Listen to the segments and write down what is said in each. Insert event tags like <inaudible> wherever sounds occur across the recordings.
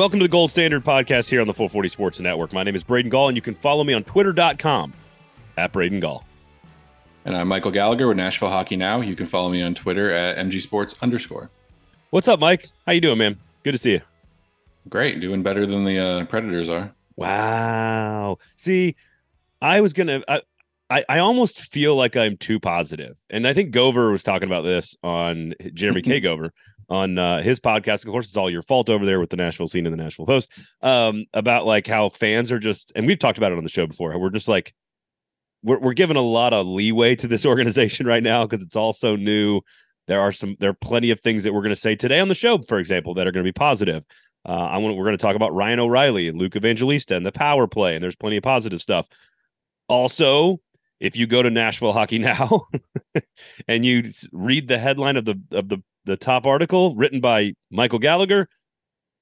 Welcome to the Gold Standard Podcast here on the 440 Sports Network. My name is Braden Gall, and you can follow me on twitter.com at Braden Gall. And I'm Michael Gallagher with Nashville Hockey Now. You can follow me on Twitter at mgsports underscore. What's up, Mike? How you doing, man? Good to see you. Great, doing better than the uh, Predators are. Wow. See, I was gonna. I, I, I almost feel like I'm too positive, and I think Gover was talking about this on Jeremy <laughs> K. Gover on uh, his podcast. Of course, it's all your fault over there with the Nashville scene and the Nashville Post um, about like how fans are just, and we've talked about it on the show before. We're just like, we're we're giving a lot of leeway to this <laughs> organization right now because it's all so new. There are some, there are plenty of things that we're going to say today on the show, for example, that are going to be positive. Uh, I want we're going to talk about Ryan O'Reilly and Luke Evangelista and the power play, and there's plenty of positive stuff. Also, if you go to Nashville Hockey <laughs> Now and you read the headline of the of the the top article written by Michael Gallagher,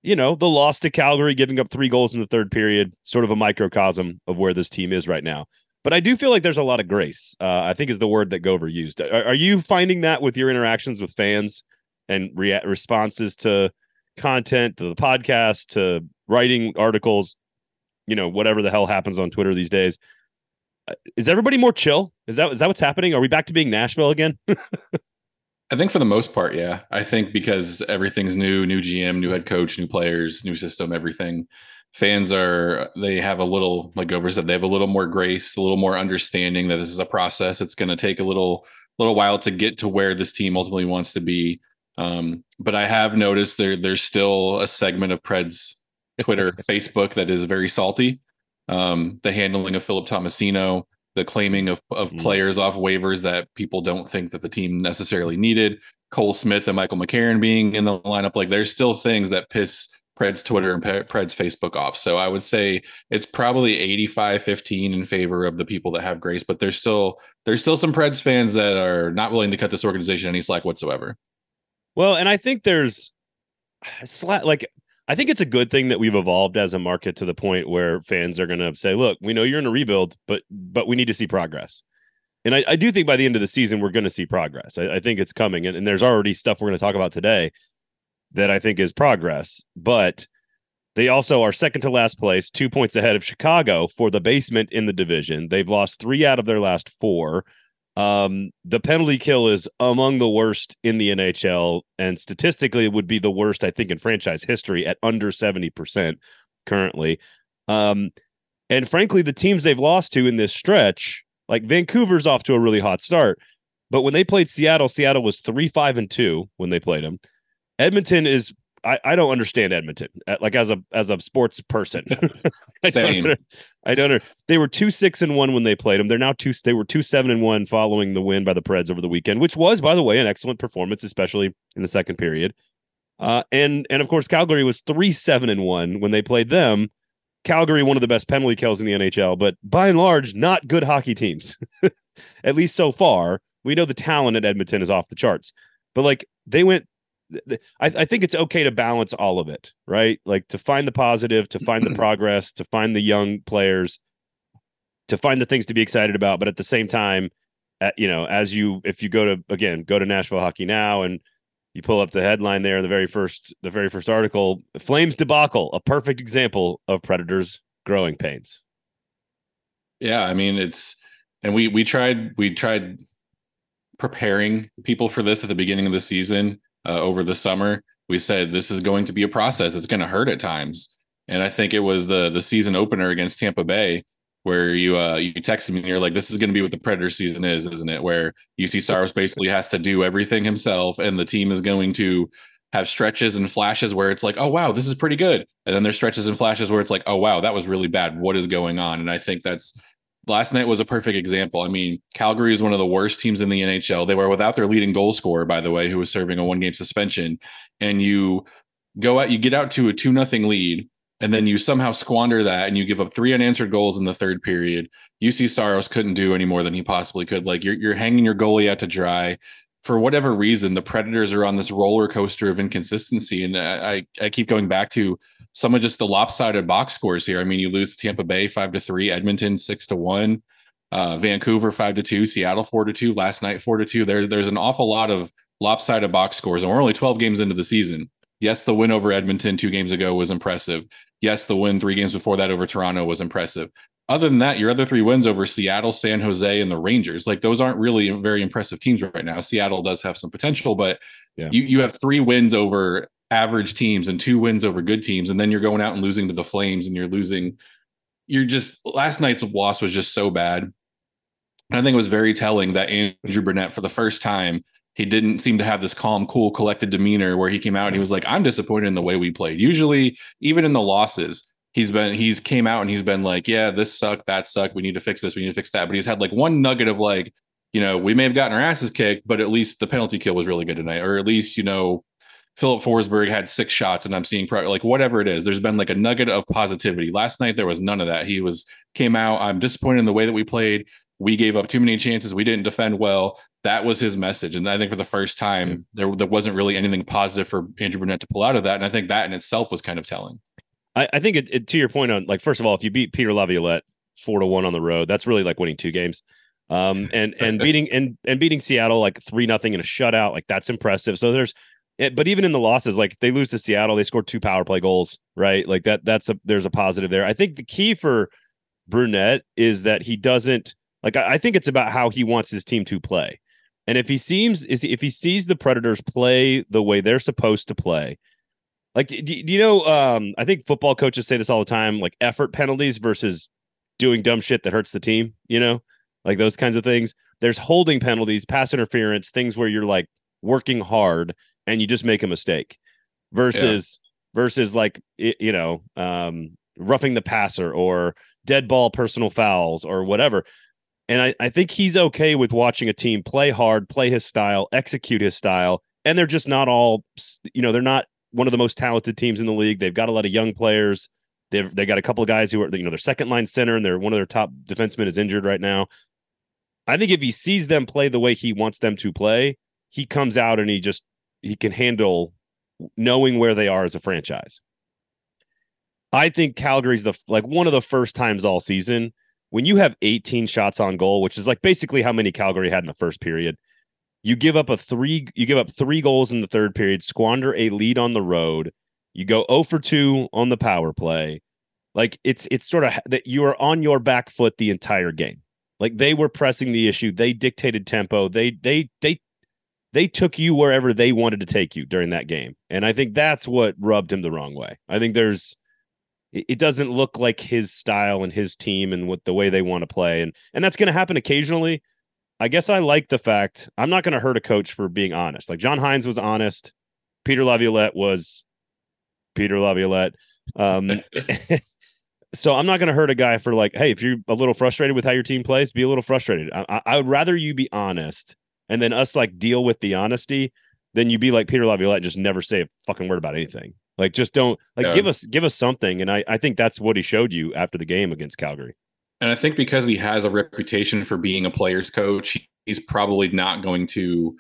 you know, the loss to Calgary, giving up three goals in the third period, sort of a microcosm of where this team is right now. But I do feel like there's a lot of grace. Uh, I think is the word that Gover used. Are, are, you finding that with your interactions with fans and rea- responses to content, to the podcast, to writing articles, you know, whatever the hell happens on Twitter these days? Uh, is everybody more chill? Is that is that what's happening? Are we back to being Nashville again? <laughs> I think for the most part, yeah. I think because everything's new, new GM, new head coach, new players, new system, everything. Fans are they have a little, like Gover said, they have a little more grace, a little more understanding that this is a process. It's going to take a little, little while to get to where this team ultimately wants to be. Um, but I have noticed there, there's still a segment of Preds Twitter, <laughs> Facebook that is very salty. Um, the handling of Philip Tomasino, the claiming of, of mm. players off waivers that people don't think that the team necessarily needed. Cole Smith and Michael McCarron being in the lineup, like there's still things that piss Pred's Twitter and Pred's Facebook off. So I would say it's probably 85 15 in favor of the people that have grace, but there's still there's still some Preds fans that are not willing to cut this organization any slack whatsoever. Well, and I think there's like I think it's a good thing that we've evolved as a market to the point where fans are going to say, "Look, we know you're in a rebuild, but but we need to see progress." And I, I do think by the end of the season, we're going to see progress. I, I think it's coming, and, and there's already stuff we're going to talk about today that I think is progress. But they also are second to last place, two points ahead of Chicago for the basement in the division. They've lost three out of their last four. Um, the penalty kill is among the worst in the NHL, and statistically, it would be the worst, I think, in franchise history at under 70% currently. Um, and frankly, the teams they've lost to in this stretch, like Vancouver's off to a really hot start. But when they played Seattle, Seattle was three, five, and two when they played them. Edmonton is I, I don't understand Edmonton uh, like as a as a sports person. <laughs> I, don't, I don't know. They were two six and one when they played them. They're now two. They were two seven and one following the win by the Preds over the weekend, which was, by the way, an excellent performance, especially in the second period. Uh, and and of course, Calgary was three seven and one when they played them. Calgary, one of the best penalty kills in the NHL, but by and large, not good hockey teams. <laughs> At least so far, we know the talent at Edmonton is off the charts. But like they went I, I, think it's okay to balance all of it, right? Like to find the positive, to find the <clears throat> progress, to find the young players, to find the things to be excited about. But at the same time, at, you know, as you if you go to again go to Nashville Hockey Now and you pull up the headline there, the very first the very first article, Flames debacle, a perfect example of Predators growing pains. Yeah, I mean it's and we we tried we tried preparing people for this at the beginning of the season uh, over the summer. We said this is going to be a process. It's going to hurt at times, and I think it was the the season opener against Tampa Bay where you uh you texted me and you're like, this is going to be what the Predator season is, isn't it? Where Juuse Saros basically has to do everything himself, and the team is going to have stretches and flashes where it's like, oh wow, this is pretty good, and then there's stretches and flashes where it's like, oh wow, that was really bad. What is going on? And I think that's last night was a perfect example. I mean, Calgary is one of the worst teams in the NHL. They were without their leading goal scorer, by the way, who was serving a one game suspension. And you go out, you get out to a two nothing lead, and then you somehow squander that and you give up three unanswered goals in the third period. Juuse Saros couldn't do any more than he possibly could. Like you're you're hanging your goalie out to dry. For whatever reason, the Predators are on this roller coaster of inconsistency. And I, I keep going back to some of just the lopsided box scores here. I mean, you lose Tampa Bay five to three, Edmonton six to one, uh, Vancouver five to two, Seattle four to two, last night four to two. There, there's an awful lot of lopsided box scores, and we're only 12 games into the season. Yes, the win over Edmonton two games ago was impressive. Yes, the win three games before that over Toronto was impressive. Other than that, your other three wins over Seattle, San Jose, and the Rangers, like those aren't really very impressive teams right now. Seattle does have some potential, but yeah. you you have three wins over average teams and two wins over good teams, and then you're going out and losing to the Flames, and you're losing. You're just last night's loss was just so bad. I think it was very telling that Andrew Brunette, for the first time, he didn't seem to have this calm, cool, collected demeanor where he came out and he was like, I'm disappointed in the way we played. Usually, even in the losses, he's been he's came out and he's been like, Yeah, this sucked, that sucked. We need to fix this, we need to fix that. But he's had like one nugget of like, you know, we may have gotten our asses kicked, but at least the penalty kill was really good tonight. Or at least, you know, Filip Forsberg had six shots and I'm seeing pro- like whatever it is. There's been like a nugget of positivity. Last night there was none of that. He was came out. I'm disappointed in the way that we played we gave up too many chances. We didn't defend well. That was his message. And I think for the first time, there, there wasn't really anything positive for Andrew Brunette to pull out of that. And I think that in itself was kind of telling. I, I think it, it, to your point on like, first of all, if you beat Peter Laviolette four to one on the road, that's really like winning two games. Um, and, and <laughs> beating, and, and beating Seattle like three nothing in a shutout, like that's impressive. So there's, it, but even in the losses, like they lose to Seattle, they scored two power play goals, right? Like that, that's a, there's a positive there. I think the key for Brunette is that he doesn't, like I, I think it's about how he wants his team to play. And if he seems is if he sees the Predators play the way they're supposed to play, like do, do you know? Um, I think football coaches say this all the time, like effort penalties versus doing dumb shit that hurts the team. You know, like those kinds of things. There's holding penalties, pass interference, things where you're like working hard and you just make a mistake, versus yeah. versus like you know um, roughing the passer or dead ball personal fouls or whatever. And I, I think he's okay with watching a team play hard, play his style, execute his style. And they're just not all, you know, they're not one of the most talented teams in the league. They've got a lot of young players. They've they got a couple of guys who are, you know, their second line center and they're one of their top defensemen is injured right now. I think if he sees them play the way he wants them to play, he comes out and he just he can handle knowing where they are as a franchise. I think Calgary's the like one of the first times all season when you have 18 shots on goal, which is like basically how many Calgary had in the first period, you give up a three, you give up three goals in the third period, squander a lead on the road. You go 0 for 2 on the power play. Like it's it's sort of that you are on your back foot the entire game. Like they were pressing the issue, they dictated tempo, they they they they took you wherever they wanted to take you during that game. And I think that's what rubbed him the wrong way. I think there's it doesn't look like his style and his team and what the way they want to play. And and that's going to happen occasionally. I guess i like the fact i'm not going to hurt a coach for being honest. Like john Hynes was honest. Peter laviolette was peter laviolette. Um <laughs> so i'm not going to hurt a guy for like hey if you're a little frustrated with how your team plays be a little frustrated. I, I would rather you be honest and then us like deal with the honesty then you'd be like peter laviolette just never say a fucking word about anything like just don't like yeah. give us give us something. And I, I think that's what he showed you after the game against Calgary. And I think because he has a reputation for being a player's coach, he's probably not going to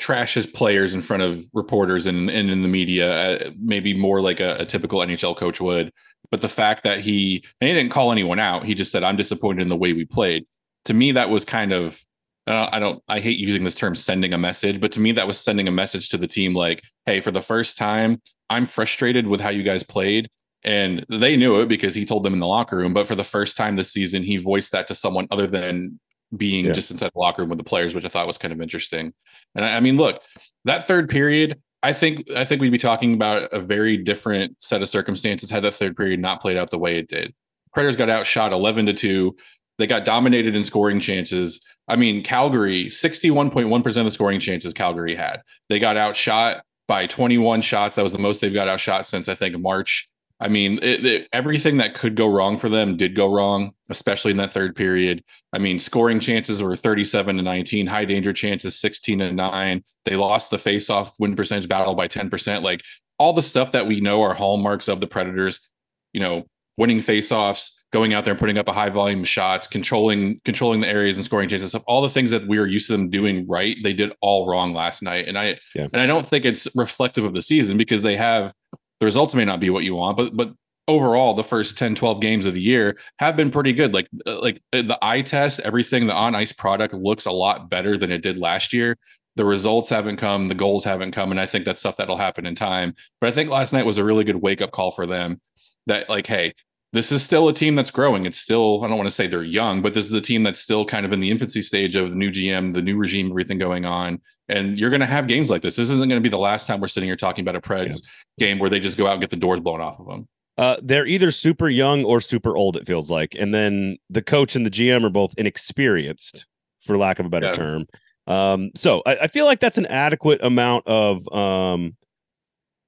trash his players in front of reporters and, and in the media, uh, maybe more like a, a, typical NHL coach would. But the fact that he, and he didn't call anyone out, he just said, I'm disappointed in the way we played. To me, that was kind of, uh, I don't, I hate using this term sending a message, but to me, that was sending a message to the team like, hey, for the first time, I'm frustrated with how you guys played. And they knew it because he told them in the locker room. But for the first time this season, he voiced that to someone other than being yeah. just inside the locker room with the players, which I thought was kind of interesting. And I, I mean, look, that third period, I think I think we'd be talking about a very different set of circumstances had that third period not played out the way it did. Predators got outshot 11 to 2. They got dominated in scoring chances. I mean, Calgary, 61.1% of the scoring chances Calgary had. They got outshot by 21 shots. That was the most they've got outshot since I think March. I mean, it, it, everything that could go wrong for them did go wrong, especially in that third period. I mean, scoring chances were 37 to 19, high danger chances 16 to 9. They lost the faceoff win percentage battle by 10%. Like all the stuff that we know are hallmarks of the Predators, you know, winning faceoffs, going out there and putting up a high volume of shots, controlling controlling the areas and scoring chances, all the things that we are used to them doing right, they did all wrong last night. And I yeah. and I don't think it's reflective of the season because they have the results may not be what you want, but but overall the first 10 12 games of the year have been pretty good like uh, like uh, the eye test everything the on ice product looks a lot better than it did last year the results haven't come, the goals haven't come, and I think that's stuff that'll happen in time. But I think last night was a really good wake up call for them. That like, hey, this is still a team that's growing. It's still I don't want to say they're young, but this is a team that's still kind of in the infancy stage of the new GM, the new regime, everything going on. And you're going to have games like this. This isn't going to be the last time we're sitting here talking about a Preds yeah. game where they just go out and get the doors blown off of them. Uh, they're either super young or super old. It feels like, and then the coach and the GM are both inexperienced, for lack of a better yeah. term. Um, so I, I, feel like that's an adequate amount of um,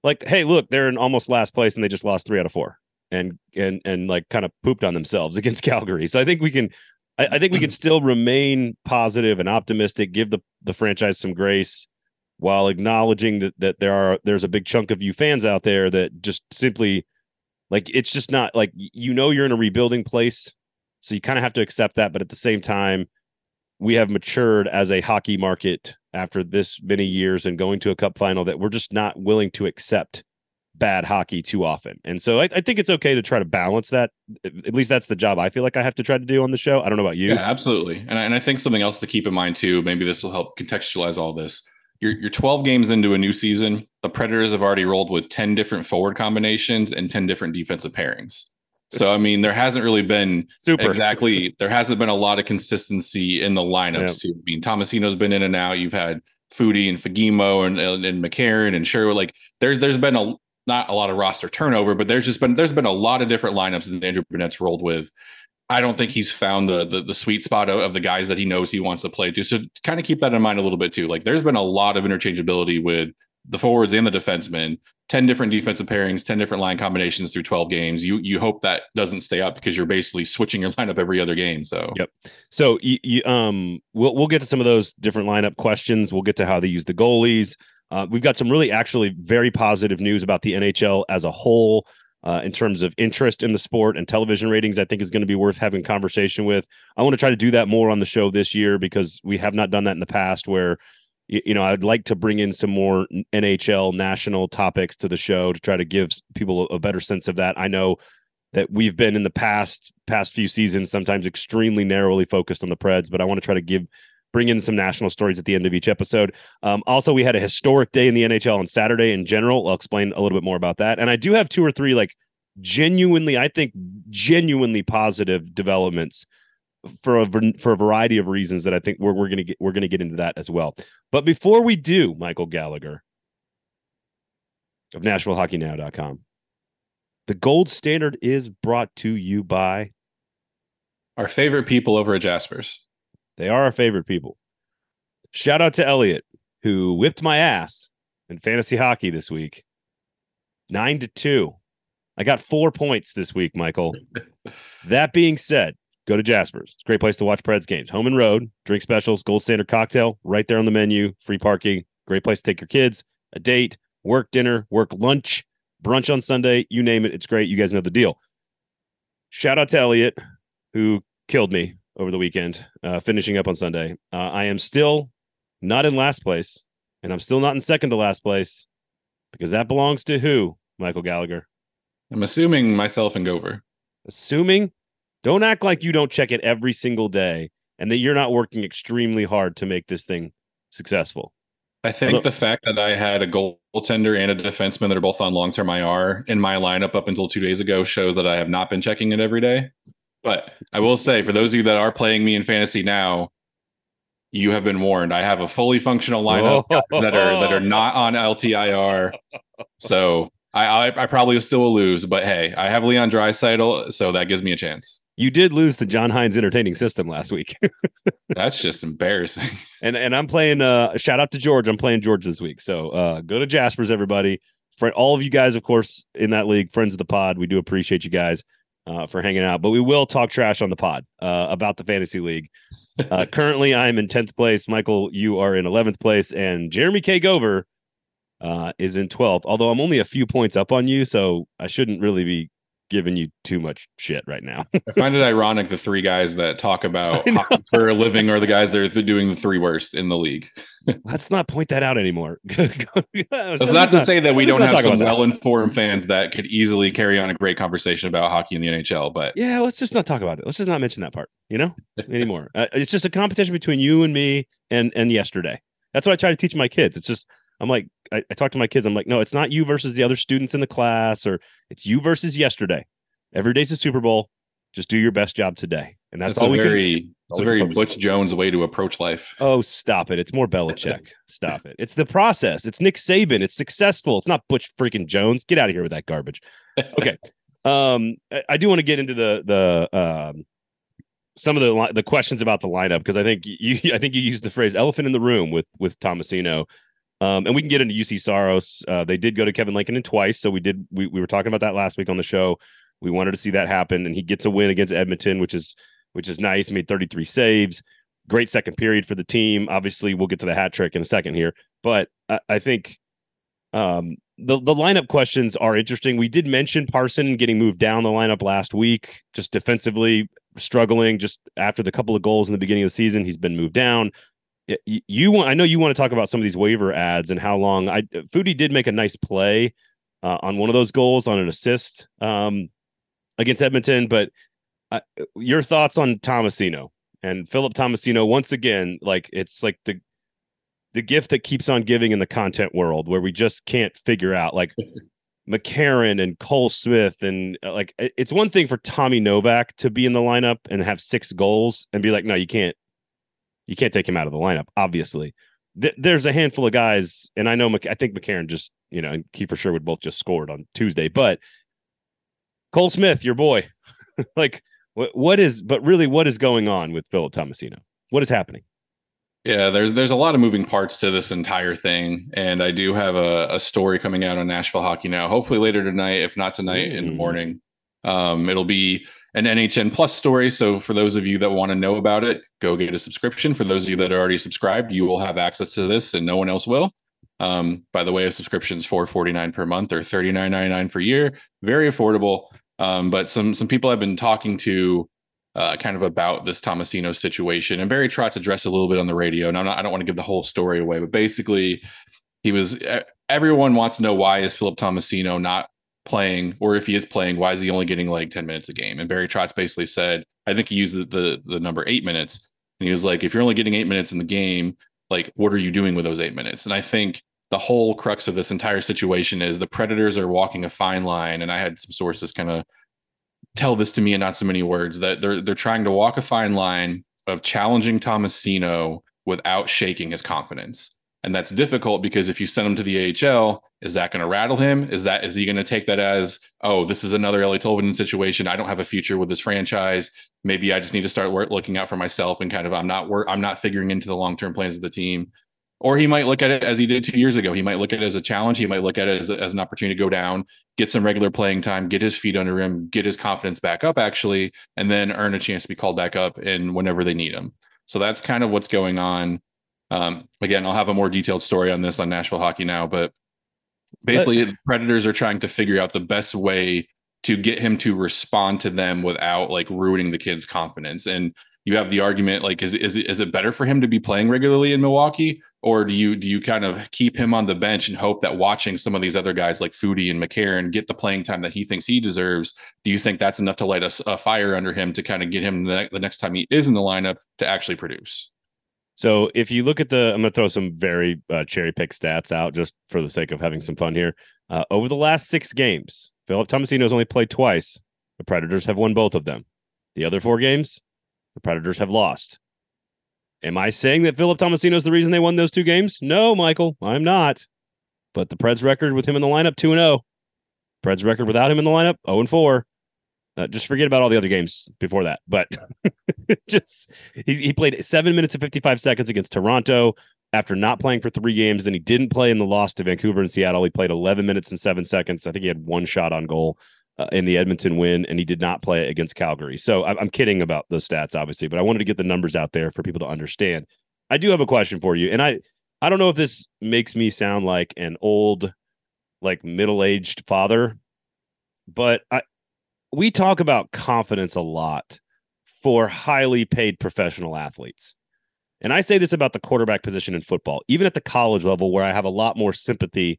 like, hey, look, they're in almost last place and they just lost three out of four, and and and like kind of pooped on themselves <laughs> against Calgary. So I think we can, I, I think we can still remain positive and optimistic, give the the franchise some grace while acknowledging that that there are there's a big chunk of you fans out there that just simply like it's just not like you know you're in a rebuilding place, so you kind of have to accept that. But at the same time, we have matured as a hockey market after this many years and going to a cup final that we're just not willing to accept bad hockey too often. And so I, I, think it's okay to try to balance that. At least that's the job I feel like I have to try to do on the show. I don't know about you. Yeah, absolutely. And I, and I think something else to keep in mind too, maybe this will help contextualize all this you're, you're 12 games into a new season. The Predators have already rolled with 10 different forward combinations and 10 different defensive pairings. So I mean, there hasn't really been Super. exactly there hasn't been a lot of consistency in the lineups too. I mean, Tomasino's been in and out. You've had Foudy and Fagemo and, and, and McCarron and Sherwood. Like there's there's been a not a lot of roster turnover, but there's just been there's been a lot of different lineups that Andrew Brunette's rolled with. I don't think he's found the, the, the sweet spot of, of, the guys that he knows he wants to play to. So kind of keep that in mind a little bit too. Like there's been a lot of interchangeability with the forwards and the defensemen. Ten different defensive pairings, ten different line combinations through twelve games. You you hope that doesn't stay up because you're basically switching your <laughs> lineup every other game. So yep. So you, you um we'll we'll get to some of those different lineup questions. We'll get to how they use the goalies. Uh, we've got some really actually very positive news about the NHL as a whole uh, in terms of interest in the sport and television ratings, I think is going to be worth having conversation with. I want to try to do that more on the show this year because we have not done that in the past. Where you know I'd like to bring in some more NHL national topics to the show to try to give people a better sense of that. I know that we've been in the past past few seasons sometimes extremely narrowly focused on the Preds, but I want to try to give bring in some national stories at the end of each episode. Um, also, we had a historic day in the NHL on Saturday in general. I'll explain a little bit more about that. And I do have two or three like genuinely, I think, genuinely positive developments for a for a variety of reasons that I think we're we're gonna get we're gonna get into that as well. But before we do, Michael Gallagher of NashvilleHockeyNow.com, the gold standard is brought to you by our favorite people over at Jaspers. They are our favorite people. Shout out to Elliot, who whipped my ass in fantasy hockey this week. Nine to two. I got four points this week, Michael. <laughs> that being said, go to Jasper's. It's a great place to watch Preds games. Home and road, drink specials, gold standard cocktail right there on the menu, free parking. Great place to take your kids, a date, work dinner, work lunch, brunch on Sunday. You name it. It's great. You guys know the deal. Shout out to Elliot, who killed me over the weekend, uh, finishing up on Sunday. Uh, I am still not in last place, and I'm still not in second to last place because that belongs to who, Michael Gallagher? I'm assuming myself and Gover. Assuming? Don't act like you don't check it every single day and that you're not working extremely hard to make this thing successful. I think the fact that I had a goaltender and a defenseman that are both on long term IR in my lineup up until two days ago shows that I have not been checking it every day. But I will say, for those of you that are playing me in fantasy now, you have been warned. I have a fully functional lineup <laughs> oh. that are that are not on LTIR. So I, I, I probably still will lose, but hey, I have Leon Draisaitl, so that gives me a chance. You did lose to John Hynes entertaining system last week. <laughs> That's just embarrassing. And and I'm playing uh shout out to George. I'm playing George this week. So uh go to Jasper's, everybody. For all of you guys, of course, in that league, friends of the pod, we do appreciate you guys uh, for hanging out. But we will talk trash on the pod uh, about the fantasy league. <laughs> Uh, currently, I'm in tenth place. Michael, you are in eleventh place, and Jeremy K. Gover uh, is in twelfth. Although I'm only a few points up on you, so I shouldn't really be giving you too much shit right now. <laughs> I find it ironic the three guys that talk about <laughs> for a living are the guys that are doing the three worst in the league. <laughs> let's not point that out anymore. that's not, not to say that we don't have some well-informed fans that could easily carry on a great conversation about hockey in the NHL. But yeah, let's just not talk about it. Let's just not mention that part. You know, anymore. Uh, it's just a competition between you and me and and yesterday. That's what I try to teach my kids. It's just I'm like I, I talk to my kids. I'm like, no, it's not you versus the other students in the class, or it's you versus yesterday. Every day's a Super Bowl. Just do your best job today, and that's, That's all a we very can. it's a very Butch on. Jones way to approach life. Oh, stop it! It's more Belichick. <laughs> Stop it! It's the process. It's Nick Saban. It's successful. It's not Butch freaking Jones. Get out of here with that garbage. Okay. <laughs> um, I, I do want to get into the the um some of the the questions about the lineup because I think you <laughs> I think you used the phrase elephant in the room with with Tomasino. Um, and we can get into Juuse Saros. Uh, they did go to Kevin Lankinen twice, so we did we, we were talking about that last week on the show. We wanted to see that happen, and he gets a win against Edmonton, which is which is nice. Made 33 saves. Great second period for the team. Obviously, we'll get to the hat trick in a second here, but I, I think um, the the lineup questions are interesting. We did mention Parssinen getting moved down the lineup last week, just defensively struggling. Just after the couple of goals in the beginning of the season, he's been moved down. You want? I know you want to talk about some of these waiver ads and how long. I Foudy did make a nice play uh, on one of those goals on an assist um, against Edmonton, but uh, your thoughts on Tomasino and Philip Tomasino once again? Like it's like the the gift that keeps on giving in the content world where we just can't figure out like <laughs> McCarron and Cole Smith and uh, like it's one thing for Tommy Novak to be in the lineup and have six goals and be like, no, you can't, you can't take him out of the lineup. Obviously, Th- there's a handful of guys, and I know Mc- I think McCarron just you know and Kiefer Sherwood both just scored on Tuesday, but Cole Smith, your boy, <laughs> like what what is but really what is going on with Philip Tomasino? What is happening? Yeah, there's there's a lot of moving parts to this entire thing, and I do have a, a story coming out on Nashville Hockey now. Hopefully later tonight, if not tonight in the morning. Um, it'll be an NHN Plus story. So for those of you that want to know about it, go get a subscription. For those of you that are already subscribed, you will have access to this, and no one else will. Um, by the way, a subscription is four forty nine per month or thirty nine ninety nine per year. Very affordable. Um, but some some people I've been talking to uh, kind of about this Tomasino situation. And Barry Trotz addressed a little bit on the radio. And I'm not, I don't want to give the whole story away, but basically, he was. Everyone wants to know why is Philip Tomasino not playing, or if he is playing, why is he only getting like 10 minutes a game? And Barry Trotz basically said, I think he used the the, the number eight minutes, and he was like, if you're only getting eight minutes in the game, like what are you doing with those eight minutes? And I think the whole crux of this entire situation is the Predators are walking a fine line, and I had some sources kind of tell this to me in not so many words that they're they're trying to walk a fine line of challenging Tomasino without shaking his confidence. And that's difficult because if you send him to the AHL, is that going to rattle him? Is that is he going to take that as, oh, this is another Eeli Tolvanen situation? I don't have a future with this franchise. Maybe I just need to start looking out for myself and kind of I'm not work, I'm not figuring into the long term plans of the team. Or he might look at it as he did two years ago. He might look at it as a challenge. He might look at it as, as an opportunity to go down, get some regular playing time, get his feet under him, get his confidence back up, actually, and then earn a chance to be called back up and whenever they need him. So that's kind of what's going on. Um, again, I'll have a more detailed story on this on Nashville Hockey now, but basically, the Predators are trying to figure out the best way to get him to respond to them without like ruining the kid's confidence. And you have the argument like, is is it, is it better for him to be playing regularly in Milwaukee, or do you do you kind of keep him on the bench and hope that watching some of these other guys like Foudy and McCarron get the playing time that he thinks he deserves? Do you think that's enough to light a fire under him to kind of get him the, the next time he is in the lineup to actually produce? So if you look at the, I'm gonna throw some very uh, cherry pick stats out just for the sake of having some fun here. Uh, over the last six games, Philip Tomasino's only played twice. The Predators have won both of them. The other four games, the Predators have lost. Am I saying that Philip Tomasino is the reason they won those two games? No, Michael, I'm not. But the Preds record with him in the lineup, two and zero. Preds record without him in the lineup, zero and four. Uh, just forget about all the other games before that. But <laughs> just he played seven minutes and 55 seconds against Toronto after not playing for three games. Then he didn't play in the loss to Vancouver and Seattle. He played 11 minutes and seven seconds. I think he had one shot on goal uh, in the Edmonton win, and he did not play against Calgary. So I'm, I'm kidding about those stats, obviously, but I wanted to get the numbers out there for people to understand. I do have a question for you, and I I don't know if this makes me sound like an old, like middle aged father, but I we talk about confidence a lot for highly paid professional athletes. And I say this about the quarterback position in football, even at the college level, where I have a lot more sympathy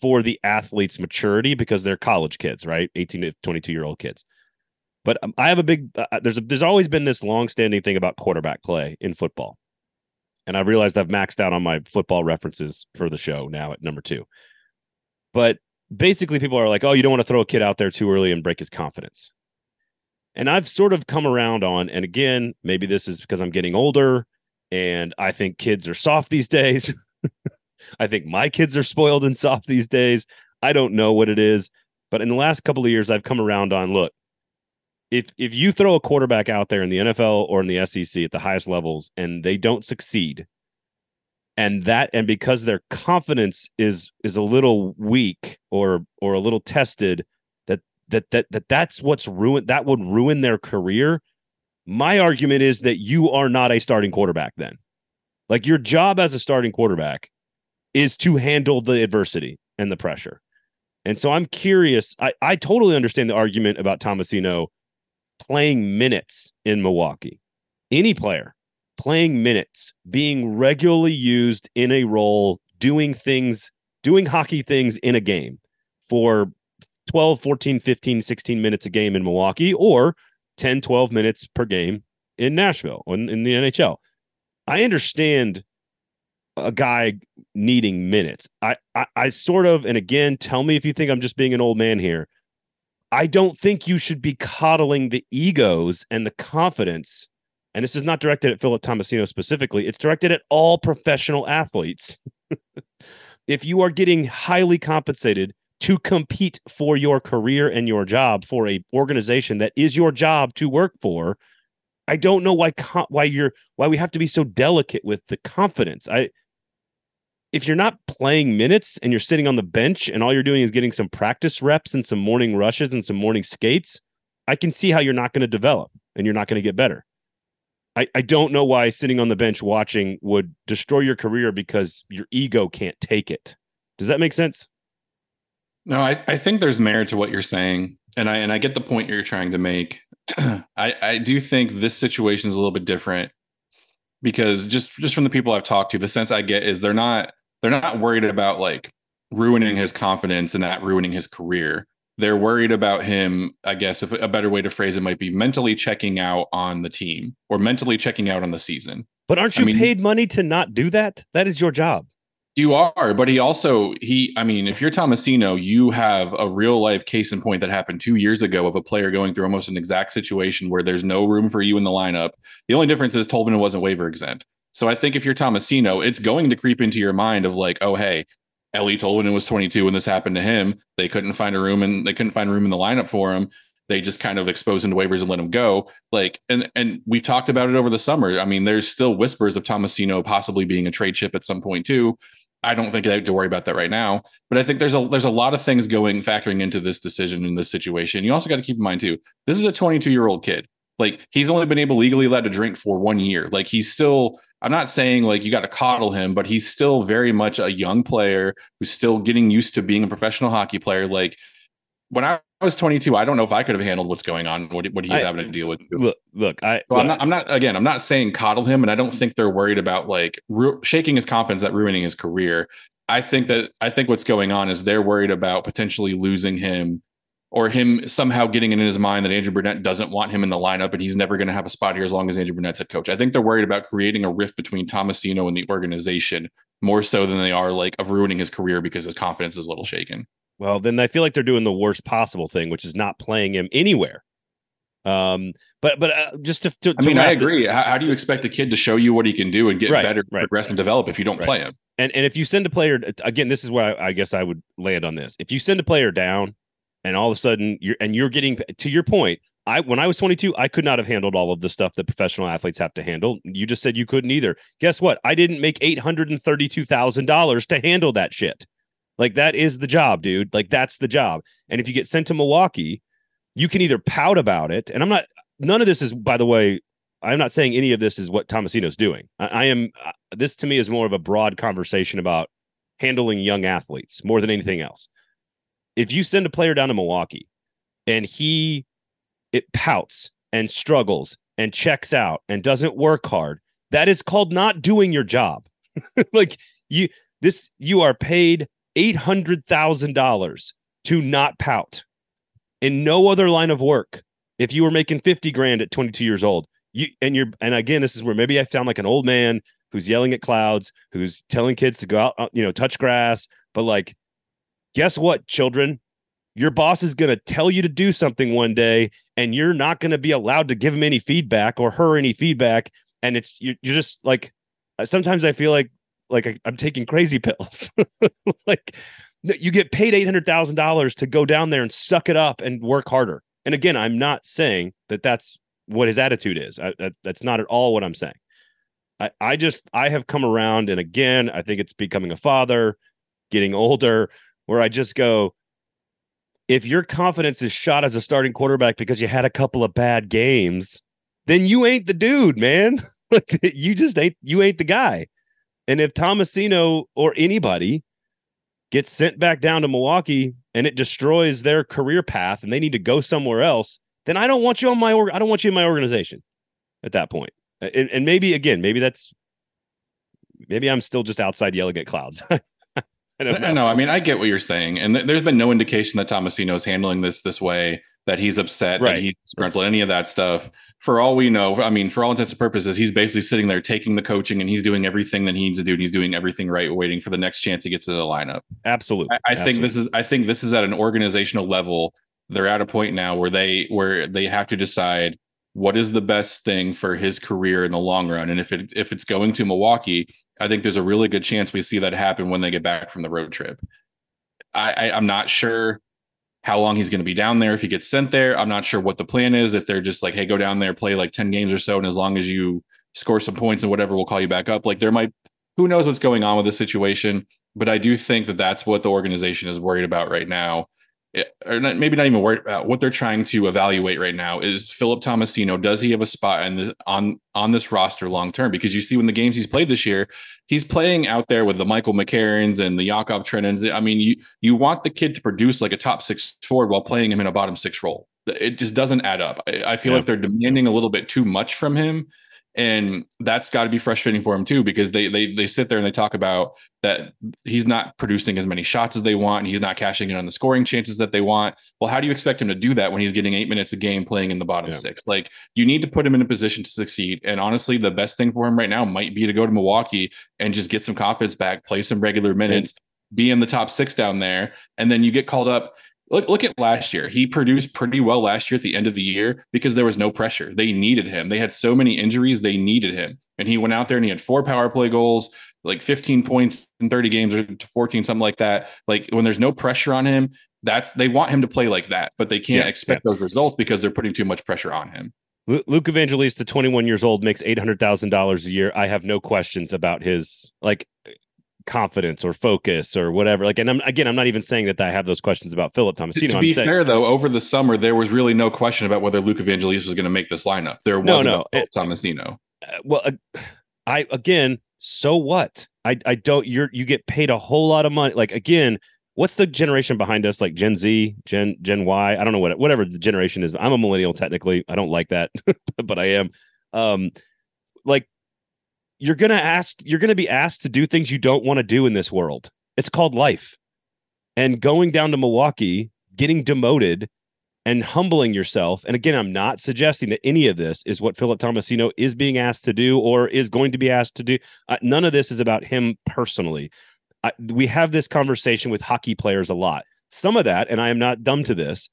for the athlete's maturity because they're college kids, right? 18 to 22 year old kids. But um, I have a big, uh, there's a, there's always been this long standing thing about quarterback play in football. And I realized I've maxed out on my football references for the show now at number two. But basically, people are like, oh, you don't want to throw a kid out there too early and break his confidence. And I've sort of come around on, and again, maybe this is because I'm getting older and I think kids are soft these days. <laughs> I think my kids are spoiled and soft these days. I don't know what it is, but in the last couple of years, I've come around on look, if if you throw a quarterback out there in the NFL or in the SEC at the highest levels and they don't succeed, and that and because their confidence is is a little weak or or a little tested, that that that that that's what's ruined that would ruin their career. My argument is that you are not a starting quarterback then. Like your job as a starting quarterback is to handle the adversity and the pressure. And so I'm curious. I, I totally understand the argument about Tomasino playing minutes in Milwaukee. Any player playing minutes, being regularly used in a role, doing things, doing hockey things in a game for 12, 14, 15, 16 minutes a game in Milwaukee or 10, 12 minutes per game in Nashville in, in the NHL. I understand a guy needing minutes. I, I I sort of, and again, tell me if you think I'm just being an old man here. I don't think you should be coddling the egos and the confidence. And this is not directed at Philip Tomasino specifically, it's directed at all professional athletes. <laughs> if you are getting highly compensated to compete for your career and your job for a organization that is your job to work for, I don't know why why you're why we have to be so delicate with the confidence. I if you're not playing minutes and you're sitting on the bench and all you're doing is getting some practice reps and some morning rushes and some morning skates, I can see how you're not going to develop and you're not going to get better. I, I don't know why sitting on the bench watching would destroy your career because your ego can't take it. Does that make sense? No, I, I think there's merit to what you're saying. And I and I get the point you're trying to make. <clears throat> I, I do think this situation is a little bit different because just just from the people I've talked to, the sense I get is they're not they're not worried about like ruining his confidence and that ruining his career. They're worried about him, I guess if a better way to phrase it might be mentally checking out on the team or mentally checking out on the season. But aren't you I mean, paid money to not do that? That is your job. You are, but he also he I mean, if you're Tomasino, you have a real life case in point that happened 2 years ago of a player going through almost an exact situation where there's no room for you in the lineup. The only difference is Tolvanen wasn't waiver exempt. So I think if you're Tomasino, it's going to creep into your mind of like, oh hey, Eeli Tolvanen was 22 when this happened to him. They couldn't find a room and they couldn't find room in the lineup for him. They just kind of exposed him to waivers and let him go. Like, and and we've talked about it over the summer. I mean, there's still whispers of Tomasino possibly being a trade chip at some point too. I don't think I have to worry about that right now. But I think there's a there's a lot of things going factoring into this decision in this situation. You also got to keep in mind too, this is a 22 year old kid. Like he's only been able legally allowed to drink for one year. Like he's still, I'm not saying like you got to coddle him, but he's still very much a young player who's still getting used to being a professional hockey player. Like when I was 22, I don't know if I could have handled what's going on, what, what he's I, having to deal with. Look, look, I, so look. I'm not, I'm not, again, I'm not saying coddle him, and I don't think they're worried about like ru- shaking his confidence that ruining his career. I think that I think what's going on is they're worried about potentially losing him or him somehow getting it in his mind that Andrew Brunette doesn't want him in the lineup and he's never going to have a spot here as long as Andrew Brunette's head coach. I think they're worried about creating a rift between Tomasino and the organization more so than they are like of ruining his career because his confidence is a little shaken. Well, then I feel like they're doing the worst possible thing, which is not playing him anywhere. Um, but but uh, just to, to, I mean, I agree. how, how, do you expect a kid to show you what he can do and get right, better, right, progress, right. and develop if you don't play him? And and if you send a player again, this is where I, I guess I would land on this. If you send a player down, and all of a sudden you're and you're getting to your point. I when I was 22, I could not have handled all of the stuff that professional athletes have to handle. You just said you couldn't either. Guess what? I didn't make eight hundred and thirty-two thousand dollars to handle that shit. Like that is the job, dude. Like that's the job. And if you get sent to Milwaukee, you can either pout about it. And I'm not. None of this is, by the way, I'm not saying any of this is what Tomasino's doing. I, I am. Uh, this to me is more of a broad conversation about handling young athletes more than anything else if you send a player down to Milwaukee and he it pouts and struggles and checks out and doesn't work hard, that is called not doing your job. <laughs> like you this you are paid $800,000 to not pout. In no other line of work, if you were making 50 grand at 22 years old, you and you're and again this is where maybe I sound like an old man, who's yelling at clouds, who's telling kids to go out, uh, you know, touch grass. But like, guess what, children? Your boss is going to tell you to do something one day, and you're not going to be allowed to give him any feedback or her any feedback. And it's you're, you're just like, sometimes I feel like like I, I'm taking crazy <laughs> pills. like you get paid eight hundred thousand dollars to go down there and suck it up and work harder. And again, I'm not saying that that's what his attitude is. I, that's not at all what I'm saying. I, I just I have come around, and again, I think it's becoming a father, getting older, where I just go. If your confidence is shot as a starting quarterback because you had a couple of bad games, then you ain't the dude, man. <laughs> you just ain't you ain't the guy. And if Tomasino or anybody gets sent back down to Milwaukee and it destroys their career path and they need to go somewhere else, then I don't want you on my I don't want you in my organization at that point. And, and maybe again, maybe that's maybe I'm still just outside yelling at clouds. <laughs> I don't know. No, I mean, I get what you're saying, and th- there's been no indication that Tomasino is handling this this way that he's upset, right. that he's disgruntled, any of that stuff. For all we know, I mean, for all intents and purposes, he's basically sitting there taking the coaching and he's doing everything that he needs to do. And he's doing everything right, waiting for the next chance to get to the lineup. Absolutely. I, I Absolutely. think this is I think this is at an organizational level. They're at a point now where they where they have to decide what is the best thing for his career in the long run. And if it if it's going to Milwaukee, I think there's a really good chance we see that happen when they get back from the road trip. I, I I'm not sure how long he's going to be down there if he gets sent there. I'm not sure what the plan is. If they're just like, hey, go down there, play like 10 games or so, and as long as you score some points and whatever, we'll call you back up. Like there might, who knows what's going on with this situation. But I do think that that's what the organization is worried about right now Eh, or not, maybe not even worried about what they're trying to evaluate right now is Philip Tomasino. Does he have a spot in this, on on this roster long term? Because you see, when the games he's played this year, he's playing out there with the Michael McCarrons and the Yakov Trenins. I mean, you you want the kid to produce like a top six forward while playing him in a bottom six role. It just doesn't add up. I, I feel yeah. like they're demanding a little bit too much from him and that's got to be frustrating for him too because they they they sit there and they talk about that he's not producing as many shots as they want and he's not cashing in on the scoring chances that they want well how do you expect him to do that when he's getting eight minutes a game playing in the bottom yeah. six like you need to put him in a position to succeed and honestly the best thing for him right now might be to go to milwaukee and just get some confidence back play some regular minutes be in the top six down there and then you get called up Look, look at last year. He produced pretty well last year at the end of the year because there was no pressure. They needed him. They had so many injuries, they needed him. And he went out there and he had four power play goals, like 15 points in 30 games or 14, something like that. Like when there's no pressure on him, that's they want him to play like that, but they can't yeah, expect yeah. those results because they're putting too much pressure on him. Luke Evangelista, 21 years old, makes $800,000 a year. I have no questions about his like confidence or focus or whatever. Like, and I'm again, I'm not even saying that I have those questions about Philip Tomasino. To, be saying, fair, though, over the summer there was really no question about whether Luke Evangelista was going to make this lineup. There was no, no, Philip Tomasino. Uh, well, uh, I again, so what? I I don't. You're you get paid a whole lot of money. Like again. What's the generation behind us? Like Gen Z, Gen Gen Y. I don't know what whatever the generation is. I'm a millennial technically. I don't like that, <laughs> but I am. Um, you're gonna ask you're gonna be asked to do things you don't want to do in this world. It's called life. And going down to Milwaukee, getting demoted and humbling yourself. And again, I'm not suggesting that any of this is what Philip Tomasino is being asked to do or is going to be asked to do. Uh, none of this is about him personally. I, we have this conversation with hockey players a lot. Some of that, and I am not dumb to this,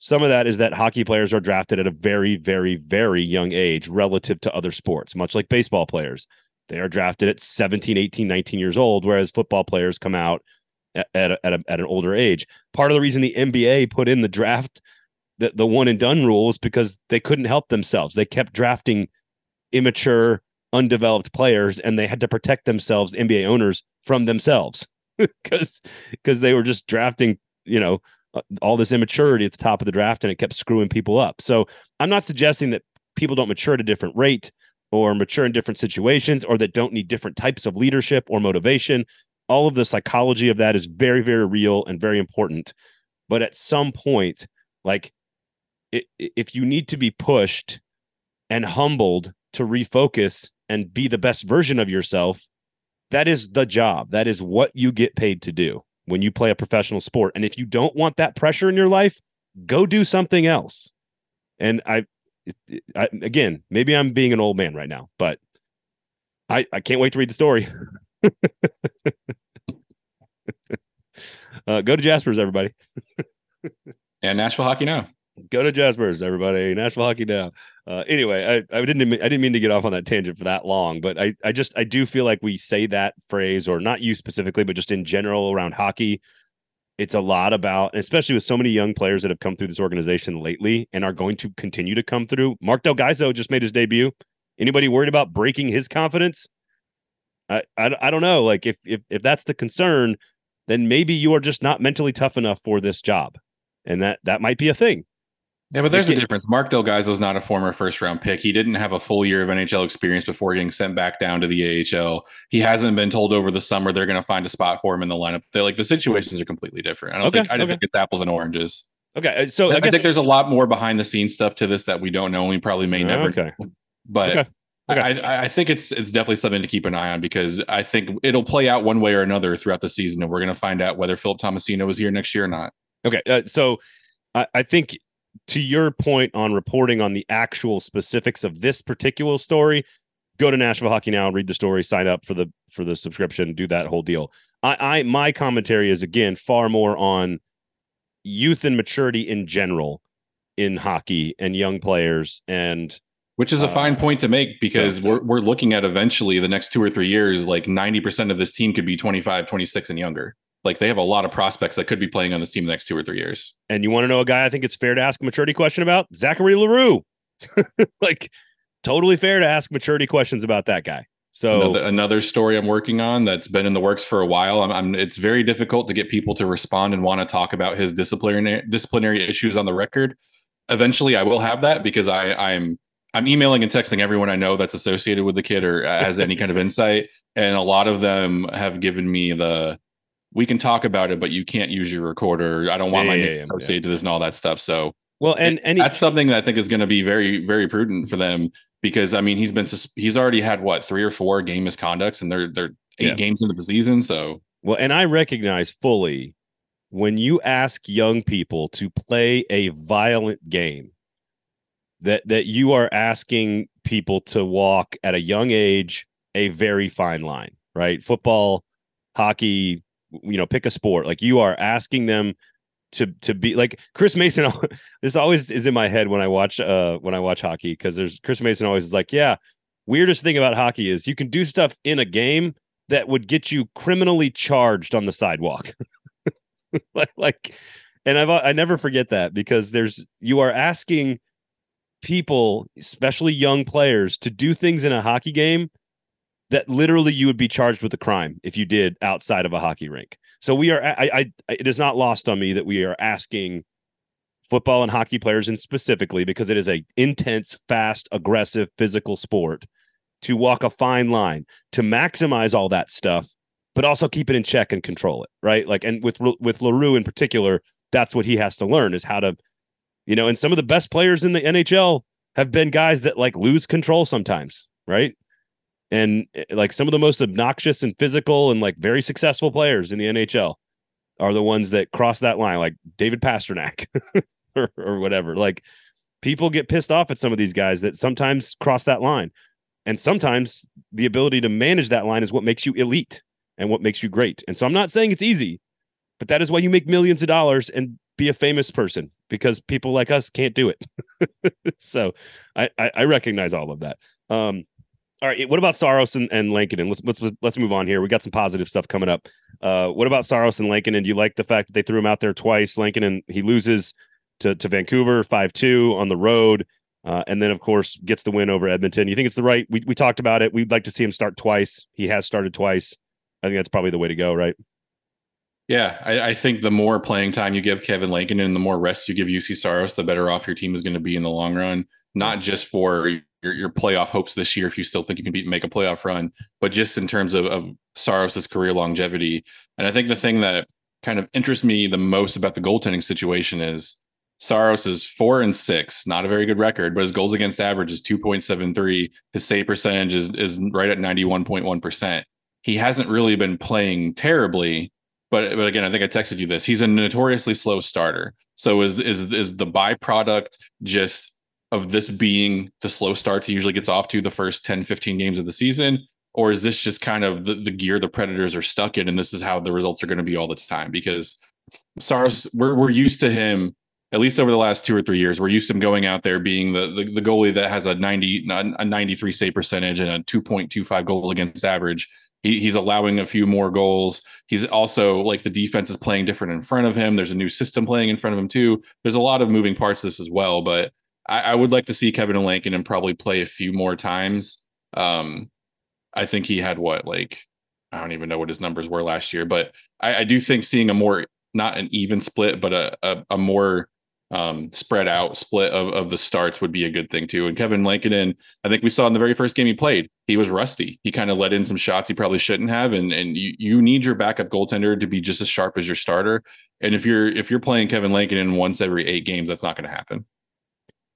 some of that is that hockey players are drafted at a very, very, very young age relative to other sports, much like baseball players. They are drafted at 17, 18, 19 years old, whereas football players come out at, at, a, at, a, at an older age. Part of the reason the NBA put in the draft, the, the one and done rule, is because they couldn't help themselves. They kept drafting immature, undeveloped players, and they had to protect themselves, NBA owners, from themselves <laughs> because because they were just drafting, you know, Uh, all this immaturity at the top of the draft and it kept screwing people up. So I'm not suggesting that people don't mature at a different rate or mature in different situations or that don't need different types of leadership or motivation. All of the psychology of that is very, very real and very important. But at some point, like if you need to be pushed and humbled to refocus and be the best version of yourself, that is the job. That is what you get paid to do when you play a professional sport. And if you don't want that pressure in your life, go do something else. And I, I again, maybe I'm being an old man right now, but I, I can't wait to read the story. <laughs> uh, go to Jasper's, everybody. and Nashville Hockey Now. Go to Jasper's, everybody. Nashville Hockey Now. Uh, anyway, I, I didn't I didn't mean to get off on that tangent for that long, but I, I just I do feel like we say that phrase, or not you specifically, but just in general around hockey. It's a lot about, especially with so many young players that have come through this organization lately and are going to continue to come through. Mark Del just made his debut. Anybody worried about breaking his confidence? I, I, I don't know. Like if, if if that's the concern, then maybe you are just not mentally tough enough for this job, and that that might be a thing. Yeah, but there's a difference. Mark Del Gaizo is not a former first round pick. He didn't have a full year of NHL experience before getting sent back down to the AHL. He hasn't been told over the summer they're going to find a spot for him in the lineup. They're like the situations are completely different. I don't Okay, think I don't okay. think it's apples and oranges. Okay, uh, so I, I, guess think there's a lot more behind the scenes stuff to this that we don't know and we probably may never Okay. know. But Okay. Okay. I, I think it's it's definitely something to keep an eye on because I think it'll play out one way or another throughout the season, and we're going to find out whether Philip Tomasino is here next year or not. Okay, uh, so I, I think to your point on reporting on the actual specifics of this particular story, go to Nashville Hockey Now, read the story, sign up for the for the subscription, do that whole deal. I, I my commentary is again far more on youth and maturity in general in hockey and young players and Which is a Uh, fine point to make because so- we're we're looking at eventually the next two or three years, like 90% of this team could be 25, 26 and younger. Like they have a lot of prospects that could be playing on this team the next two or three years. and you want to know a guy I think it's fair to ask a maturity question about Zachary L'Heureux. <laughs> like totally fair to ask maturity questions about that guy. So Another, another story I'm working on that's been in the works for a while. I'm, I'm it's very difficult to get people to respond and want to talk about his disciplinary disciplinary issues on the record. Eventually, I will have that because I I'm I'm emailing and texting everyone I know that's associated with the kid or uh, has any kind of insight, and a lot of them have given me the we can talk about it, but you can't use your recorder. I don't want Yeah, my yeah, name yeah, associated to this and all that stuff. So well, and and that's something that I think is going to be very, very prudent for them because I mean he's been he's already had what three or four game misconducts and they're they're eight games into the season. So Well, and I recognize fully when you ask young people to play a violent game that that you are asking people to walk at a young age a very fine line, right? Football, hockey, you know, pick a sport. Like you are asking them to to be like Chris Mason <laughs> this always is in my head when I watch uh when I watch hockey because there's Chris Mason always is like, yeah, weirdest thing about hockey is you can do stuff in a game that would get you criminally charged on the sidewalk. <laughs> like, like, and I've I never forget that because there's you are asking people, especially young players, to do things in a hockey game that literally you would be charged with a crime if you did outside of a hockey rink. So we are I, I it is not lost on me that we are asking football and hockey players and specifically because it is a intense, fast, aggressive, physical sport to walk a fine line to maximize all that stuff, but also keep it in check and control it, right? Like, and with with L'Heureux in particular, that's what he has to learn is how to, you know. And some of the best players in the NHL have been guys that like lose control sometimes, right? And eh, like some of the most obnoxious and physical and like very successful players in the NHL are the ones that cross that line, like David Pastrnak <laughs> or, or whatever. Like people get pissed off at some of these guys that sometimes cross that line. And sometimes the ability to manage that line is what makes you elite and what makes you great. And so I'm not saying it's easy, but that is why you make millions of dollars and be a famous person because people like us can't do it. <laughs> so I, I, I recognize all of that. Um, all right. What about Saros and, and Lankinen? Let's let's let's move on here. We got some positive stuff coming up. Uh, what about Saros and Lankinen? Do you like the fact that they threw him out there twice? Lankinen and he loses to to Vancouver five two on the road. Uh, and then, of course, gets the win over Edmonton. You think it's the right? We, we talked about it. We'd like to see him start twice. He has started twice. I think that's probably the way to go, right? yeah, I, I think the more playing time you give Kevin Lankinen and the more rest you give Juuse Saros, the better off your team is going to be in the long run. Not just for your, your playoff hopes this year, if you still think you can beat make a playoff run, but just in terms of, of Saros's career longevity. And I think the thing that kind of interests me the most about the goaltending situation is Saros is four and six, not a very good record, but his goals against average is 2.73. His save percentage is, is right at 91.1%. He hasn't really been playing terribly, but but again, I think I texted you this. He's a notoriously slow starter. So is is is the byproduct just of this being the slow starts he usually gets off to the first 10, 15 games of the season? or is this just kind of the, the gear the Predators are stuck in, and this is how the results are going to be all the time? Because Saros, we're we're used to him at least over the last two or three years. We're used to him going out there being the the, the goalie that has a ninety a ninety three save percentage and a two point two five goals against average. He, he's allowing a few more goals. He's also like the defense is playing different in front of him. There's a new system playing in front of him too. There's a lot of moving parts to this as well, but I, I would like to see Kevin Lankinen probably play a few more times. Um, I think he had what like I don't even know what his numbers were last year, but I, I do think seeing a more not an even split, but a a, a more um, spread out split of, of the starts would be a good thing too. And Kevin Lankinen, I think we saw in the very first game he played, he was rusty. He kind of let in some shots he probably shouldn't have. And and you you need your backup goaltender to be just as sharp as your starter. And if you're if you're playing Kevin Lankinen once every eight games, that's not going to happen.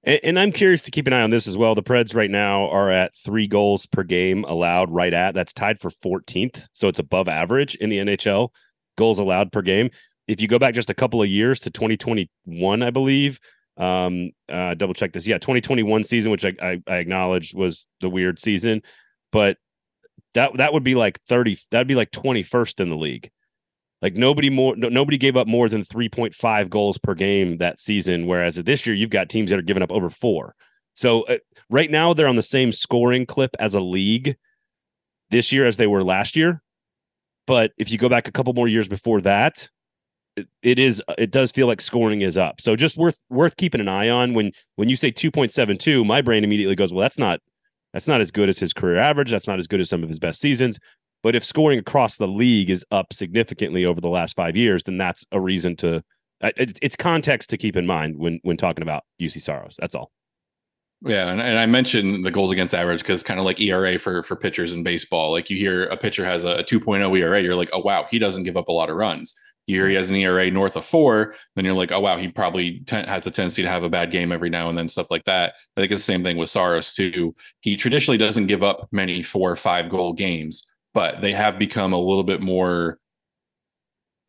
And, and, I'm curious to keep an eye on this as well. The Preds right now are at three goals per game allowed, right at that's tied for 14th, so it's above average in the NHL goals allowed per game if you go back just a couple of years to 2021, I believe, um, uh, double check this. Yeah, 2021 season, which I, I, I acknowledged was the weird season, but that that would be like 30. That'd be like 21st in the league. Like nobody more, no, nobody gave up more than 3.5 goals per game that season. Whereas this year, you've got teams that are giving up over four. So uh, right now, they're on the same scoring clip as a league this year as they were last year. But if you go back a couple more years before that, it is it does feel like scoring is up. So just worth worth keeping an eye on when when you say 2.72, my brain immediately goes, well, that's not that's not as good as his career average. That's not as good as some of his best seasons. But if scoring across the league is up significantly over the last five years, then that's a reason to it's context to keep in mind when when talking about Juuse Saros. That's all. Yeah, and, and I mentioned the goals against average because kind of like ERA for for pitchers in baseball. Like you hear a pitcher has a, a 2.0 ERA, you're like, oh wow, he doesn't give up a lot of runs year he has an ERA north of four, then you're like, oh wow, he probably has a tendency to have a bad game every now and then, stuff like that. I think it's the same thing with Saros too. He traditionally doesn't give up many four or five goal games, but they have become a little bit more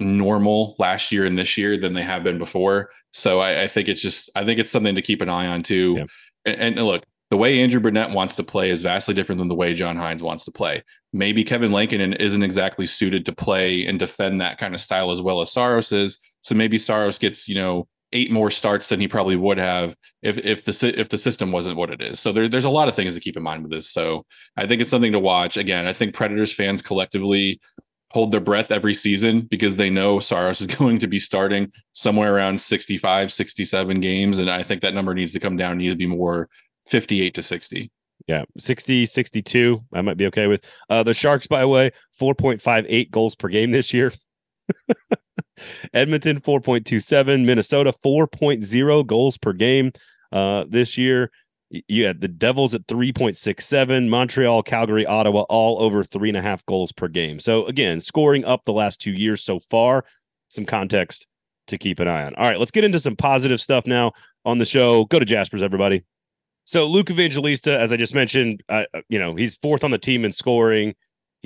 normal last year and this year than they have been before. So I, I think it's just I think it's something to keep an eye on too. Yeah. And, and look, the way Andrew Brunette wants to play is vastly different than the way John Hynes wants to play. Maybe Kevin Lankinen isn't exactly suited to play and defend that kind of style as well as Saros is. So maybe Saros gets, you know, eight more starts than he probably would have if if the if the system wasn't what it is. So there, there's a lot of things to keep in mind with this. So I think it's something to watch. Again, I think Predators fans collectively hold their breath every season because they know Saros <laughs> is going to be starting somewhere around 65, 67 games. And I think that number needs to come down, needs to be more 58 to 60. Yeah, 60, 62. I might be okay with. Uh, the Sharks, by the way, 4.58 goals per game this year. <laughs> Edmonton, 4.27. Minnesota, 4.0 goals per game uh, this year. You had the Devils at 3.67. Montreal, Calgary, Ottawa, all over three and a half goals per game. So, again, scoring up the last two years so far. Some context to keep an eye on. All right, let's get into some positive stuff now on the show. Go to Jasper's, everybody. So Luke Evangelista, as I just mentioned, uh, you know he's fourth on the team in scoring.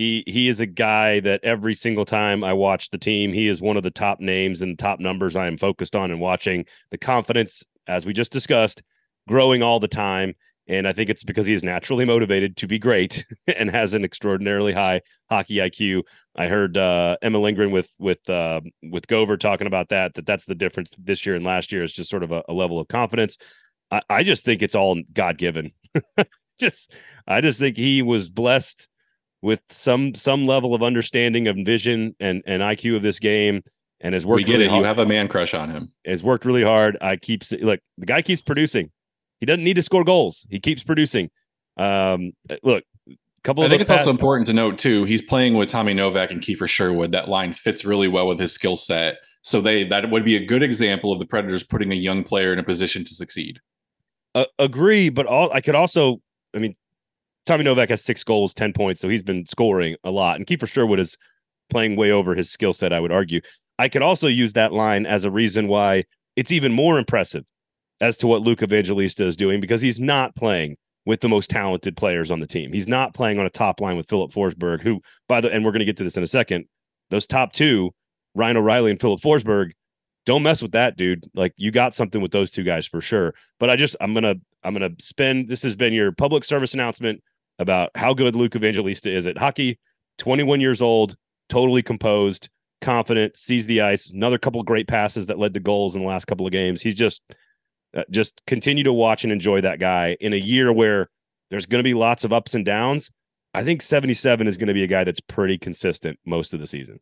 He he is a guy that every single time I watch the team, he is one of the top names and top numbers I am focused on and watching. The confidence, as we just discussed, growing all the time. And I think it's because he is naturally motivated to be great <laughs> and has an extraordinarily high hockey IQ. I heard uh, Emma Lindgren with with uh, with Gover talking about that. That that's the difference this year and last year is just sort of a, a level of confidence. I, I just think it's all God given. <laughs> just I just think he was blessed with some some level of understanding of vision and and IQ of this game and has worked. We get really it. Hard. You have a man crush on him. Has worked really hard. I keep look. The guy keeps producing. He doesn't need to score goals. He keeps producing. Um, look, couple. Of I think it's also important to note too. He's playing with Tommy Novak and Kiefer Sherwood. That line fits really well with his skill set. So they that would be a good example of the Predators putting a young player in a position to succeed. Uh, agree, but all I could also, I mean, Tommy Novak has six goals, ten points, so he's been scoring a lot, and Kiefer Sherwood is playing way over his skill set. I would argue. I could also use that line as a reason why it's even more impressive as to what Luke Evangelista is doing because he's not playing with the most talented players on the team. He's not playing on a top line with Philip Forsberg, who, by the and we're going to get to this in a second. Those top two, Ryan O'Reilly and Philip Forsberg, don't mess with that, dude. Like you got something with those two guys for sure. But I just I'm gonna I'm gonna spend this has been your public service announcement. About how good Luke Evangelista is at hockey. 21 years old, totally composed, confident, sees the ice. Another couple great passes that led to goals in the last couple of games. He's just uh, just continue to watch and enjoy that guy in a year where there's going to be lots of ups and downs. I think 77 is going to be a guy that's pretty consistent most of the season.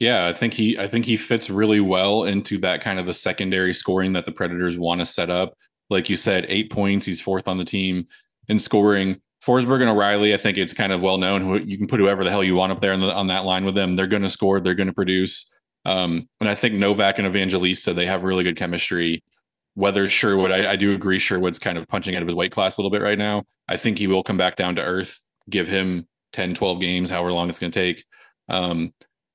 Yeah, I think he I think he fits really well into that kind of the secondary scoring that the Predators want to set up. Like you said, eight points. He's fourth on the team in scoring. Forsberg and O'Reilly, I think it's kind of well known. Who you can put whoever the hell you want up there on, the, on that line with them. They're going to score. They're going to produce. Um, and I think Novak and Evangelista, they have really good chemistry. Whether Sherwood, I, I do agree, Sherwood's kind of punching out of his weight class a little bit right now. I think he will come back down to earth. Give him 10, 12 games, however long it's going to take. Um,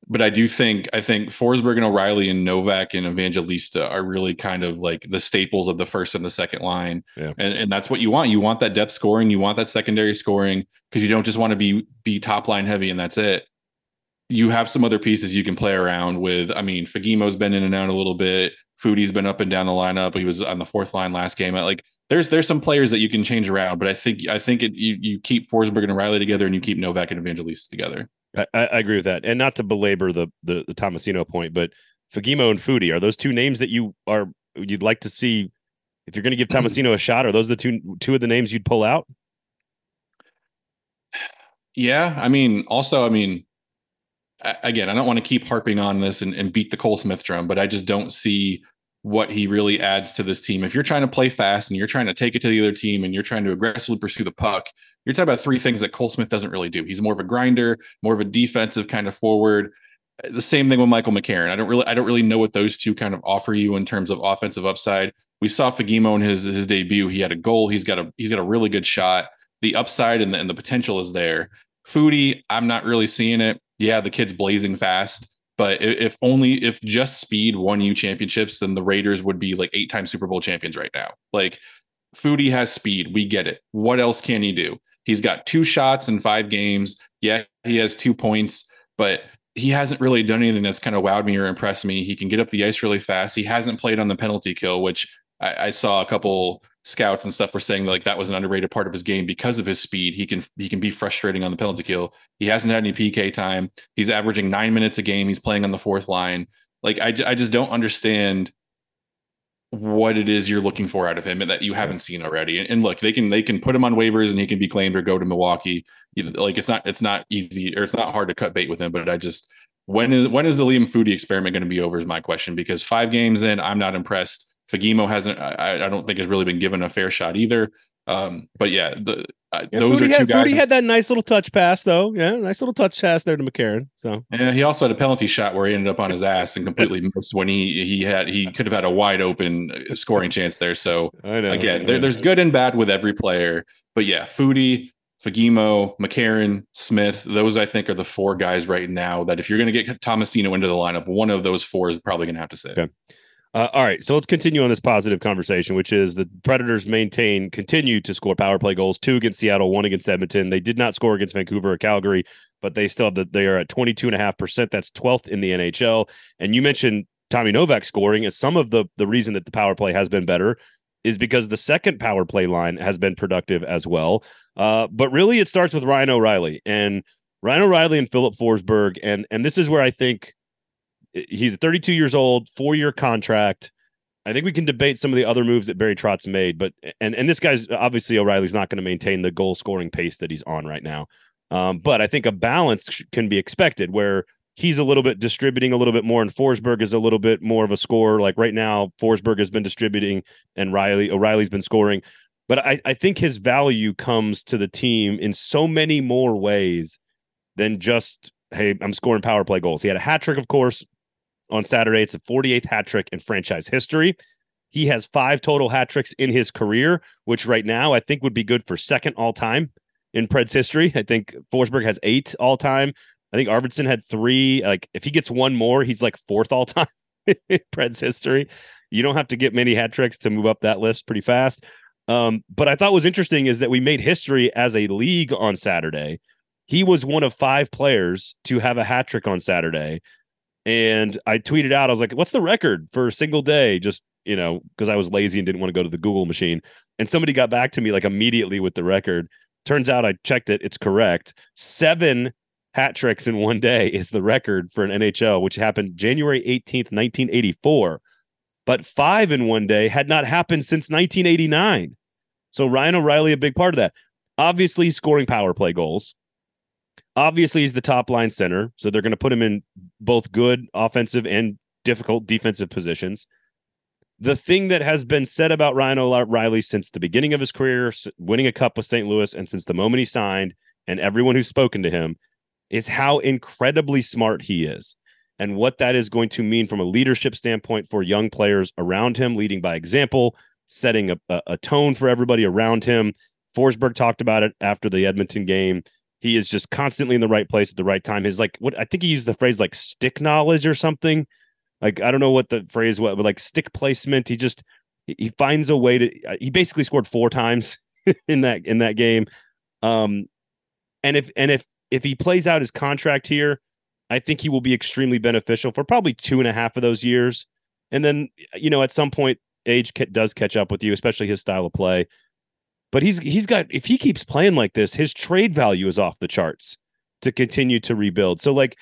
but I do think I think Forsberg and O'Reilly and Novak and Evangelista are really kind of like the staples of the first and the second line. Yeah. And and that's what you want. You want that depth scoring, you want that secondary scoring because you don't just want to be be top line heavy and that's it. You have some other pieces you can play around with. I mean, Fagemo's been in and out a little bit. Foudy's been up and down the lineup. He was on the fourth line last game. Like there's there's some players that you can change around, but I think I think it, you you keep Forsberg and O'Reilly together and you keep Novak and Evangelista together. I, I, agree with that, and not to belabor the, the the Tomasino point, but Fagemo and Foudy are those two names that you are you'd like to see if you're going to give <clears throat> Tomasino a shot. Are those the two two of the names you'd pull out? Yeah, I mean, also, I mean, again, I don't want to keep harping on this and, and beat the Cole Smith drum, but I just don't see what he really adds to this team. If you're trying to play fast and you're trying to take it to the other team and you're trying to aggressively pursue the puck, you're talking about three things that Cole Smith doesn't really do. He's more of a grinder, more of a defensive kind of forward. The same thing with Michael McCarron. I don't really I don't really know what those two kind of offer you in terms of offensive upside. We saw Fagemo in his his debut. He had a goal. He's got a he's got a really good shot. The upside and the, and the potential is there. Foudy, I'm not really seeing it. Yeah, the kid's blazing fast but if only if just speed won you championships, then the Raiders would be like eight time Super Bowl champions right now. Like Foudy has speed. We get it. What else can he do? He's got two shots in five games. Yeah, he has two points, but he hasn't really done anything that's kind of wowed me or impressed me. He can get up the ice really fast. He hasn't played on the penalty kill, which I, I saw a couple scouts and stuff were saying like that was an underrated part of his game because of his speed. He can he can be frustrating on the penalty kill. He hasn't had any PK time. He's averaging nine minutes a game. He's playing on the fourth line. Like I, I just don't understand what it is you're looking for out of him and that you haven't seen already. And, and, look, they can they can put him on waivers and he can be claimed or go to Milwaukee. You know, like it's not it's not easy or it's not hard to cut bait with him. But I just when is when is the Liam Foudy experiment going to be over? Is my question because five games in, I'm not impressed Fagemo hasn't. I, I, don't think has really been given a fair shot either. Um, but yeah, the uh, yeah, those Foudy are two had, guys. Foudy had that nice little touch pass though. Yeah, nice little touch pass there to McCarron. So yeah, he also had a penalty shot where he ended up on his ass and completely <laughs> missed when he he had he could have had a wide open uh, scoring chance there. So I know, again, I there, there's good and bad with every player. But yeah, Foudy, Fagemo, McCarron, Smith, those I think are the four guys right now that if you're going to get Tomasino into the lineup, one of those four is probably going to have to sit. Okay. Uh, all right, so let's continue on this positive conversation, which is the Predators maintain, continue to score power play goals, two against Seattle, one against Edmonton. They did not score against Vancouver or Calgary, but they still have the, they are at 22.5%. That's 12th in the NHL. And you mentioned Tommy Novak scoring as some of the, the reason that the power play has been better is because the second power play line has been productive as well. Uh, but really, it starts with Ryan O'Reilly and Ryan O'Reilly and Philip Forsberg. And, and this is where I think he's 32 years old, four year contract. I think we can debate some of the other moves that Barry Trotz made, but and and this guy's obviously O'Reilly's not going to maintain the goal scoring pace that he's on right now. Um, but I think a balance can be expected where he's a little bit distributing a little bit more, and Forsberg is a little bit more of a scorer. Like right now, Forsberg has been distributing, and Riley O'Reilly's been scoring. But I, I think his value comes to the team in so many more ways than just hey, I'm scoring power play goals. He had a hat trick, of course, on Saturday. It's a 48th hat trick in franchise history. He has five total hat tricks in his career, which right now I think would be good for second all time in Preds history. I think Forsberg has eight all time. I think Arvidsson had three. Like if he gets one more, he's like fourth all time <laughs> in Preds history. You don't have to get many hat tricks to move up that list pretty fast. Um, but I thought was interesting is that we made history as a league on Saturday. He was one of five players to have a hat trick on Saturday and I tweeted out, I was like, what's the record for a single day? Just, you know, because I was lazy and didn't want to go to the Google machine. And somebody got back to me like immediately with the record. Turns out I checked it; it's correct. Seven hat tricks in one day is the record for an NHL, which happened January 18th, 1984. But five in one day had not happened since 1989. So Ryan O'Reilly, a big part of that. Obviously, scoring power play goals. Obviously, he's the top line center. So they're going to put him in both good offensive and difficult defensive positions. The thing that has been said about Ryan O'Reilly since the beginning of his career, winning a cup with St. Louis, and since the moment he signed, and everyone who's spoken to him, is how incredibly smart he is and what that is going to mean from a leadership standpoint for young players around him, leading by example, setting a, a, tone for everybody around him. Forsberg talked about it after the Edmonton game. He is just constantly in the right place at the right time. His like what I think he used the phrase like stick knowledge or something. Like I don't know what the phrase was, but like stick placement. He just he finds a way to. He basically scored four times <laughs> in that in that game. Um, and if and if if he plays out his contract here, I think he will be extremely beneficial for probably two and a half of those years. And then, you know, at some point, age does catch up with you, especially his style of play. But he's he's got if he keeps playing like this, his trade value is off the charts to continue to rebuild. So like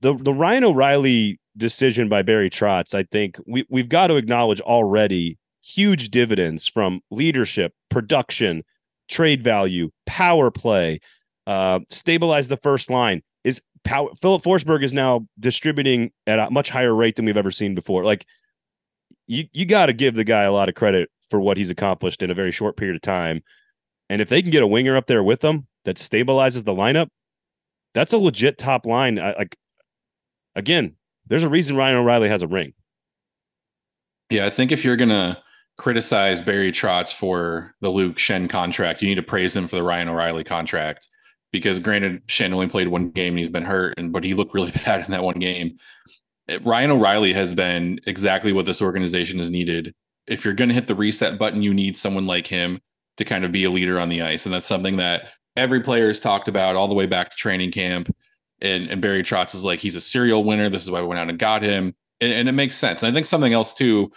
the the Ryan O'Reilly decision by Barry Trotz, I think we we've got to acknowledge already huge dividends from leadership, production, trade value, power play, uh, stabilize the first line. Is power, Philip Forsberg is now distributing at a much higher rate than we've ever seen before. Like you, you got to give the guy a lot of credit for what he's accomplished in a very short period of time. And if they can get a winger up there with them that stabilizes the lineup, that's a legit top line. Like again, there's a reason Ryan O'Reilly has a ring. Yeah, I think if you're gonna criticize Barry Trotz for the Luke Schenn contract, you need to praise him for the Ryan O'Reilly contract because granted, Shen only played one game and he's been hurt, and but he looked really <laughs> bad in that one game. Ryan O'Reilly has been exactly what this organization has needed. If you're going to hit the reset button, you need someone like him to kind of be a leader on the ice, and that's something that every player has talked about all the way back to training camp. And, and Barry Trotz is like he's a serial winner. This is why we went out and got him, and, and it makes sense. And I think something else too.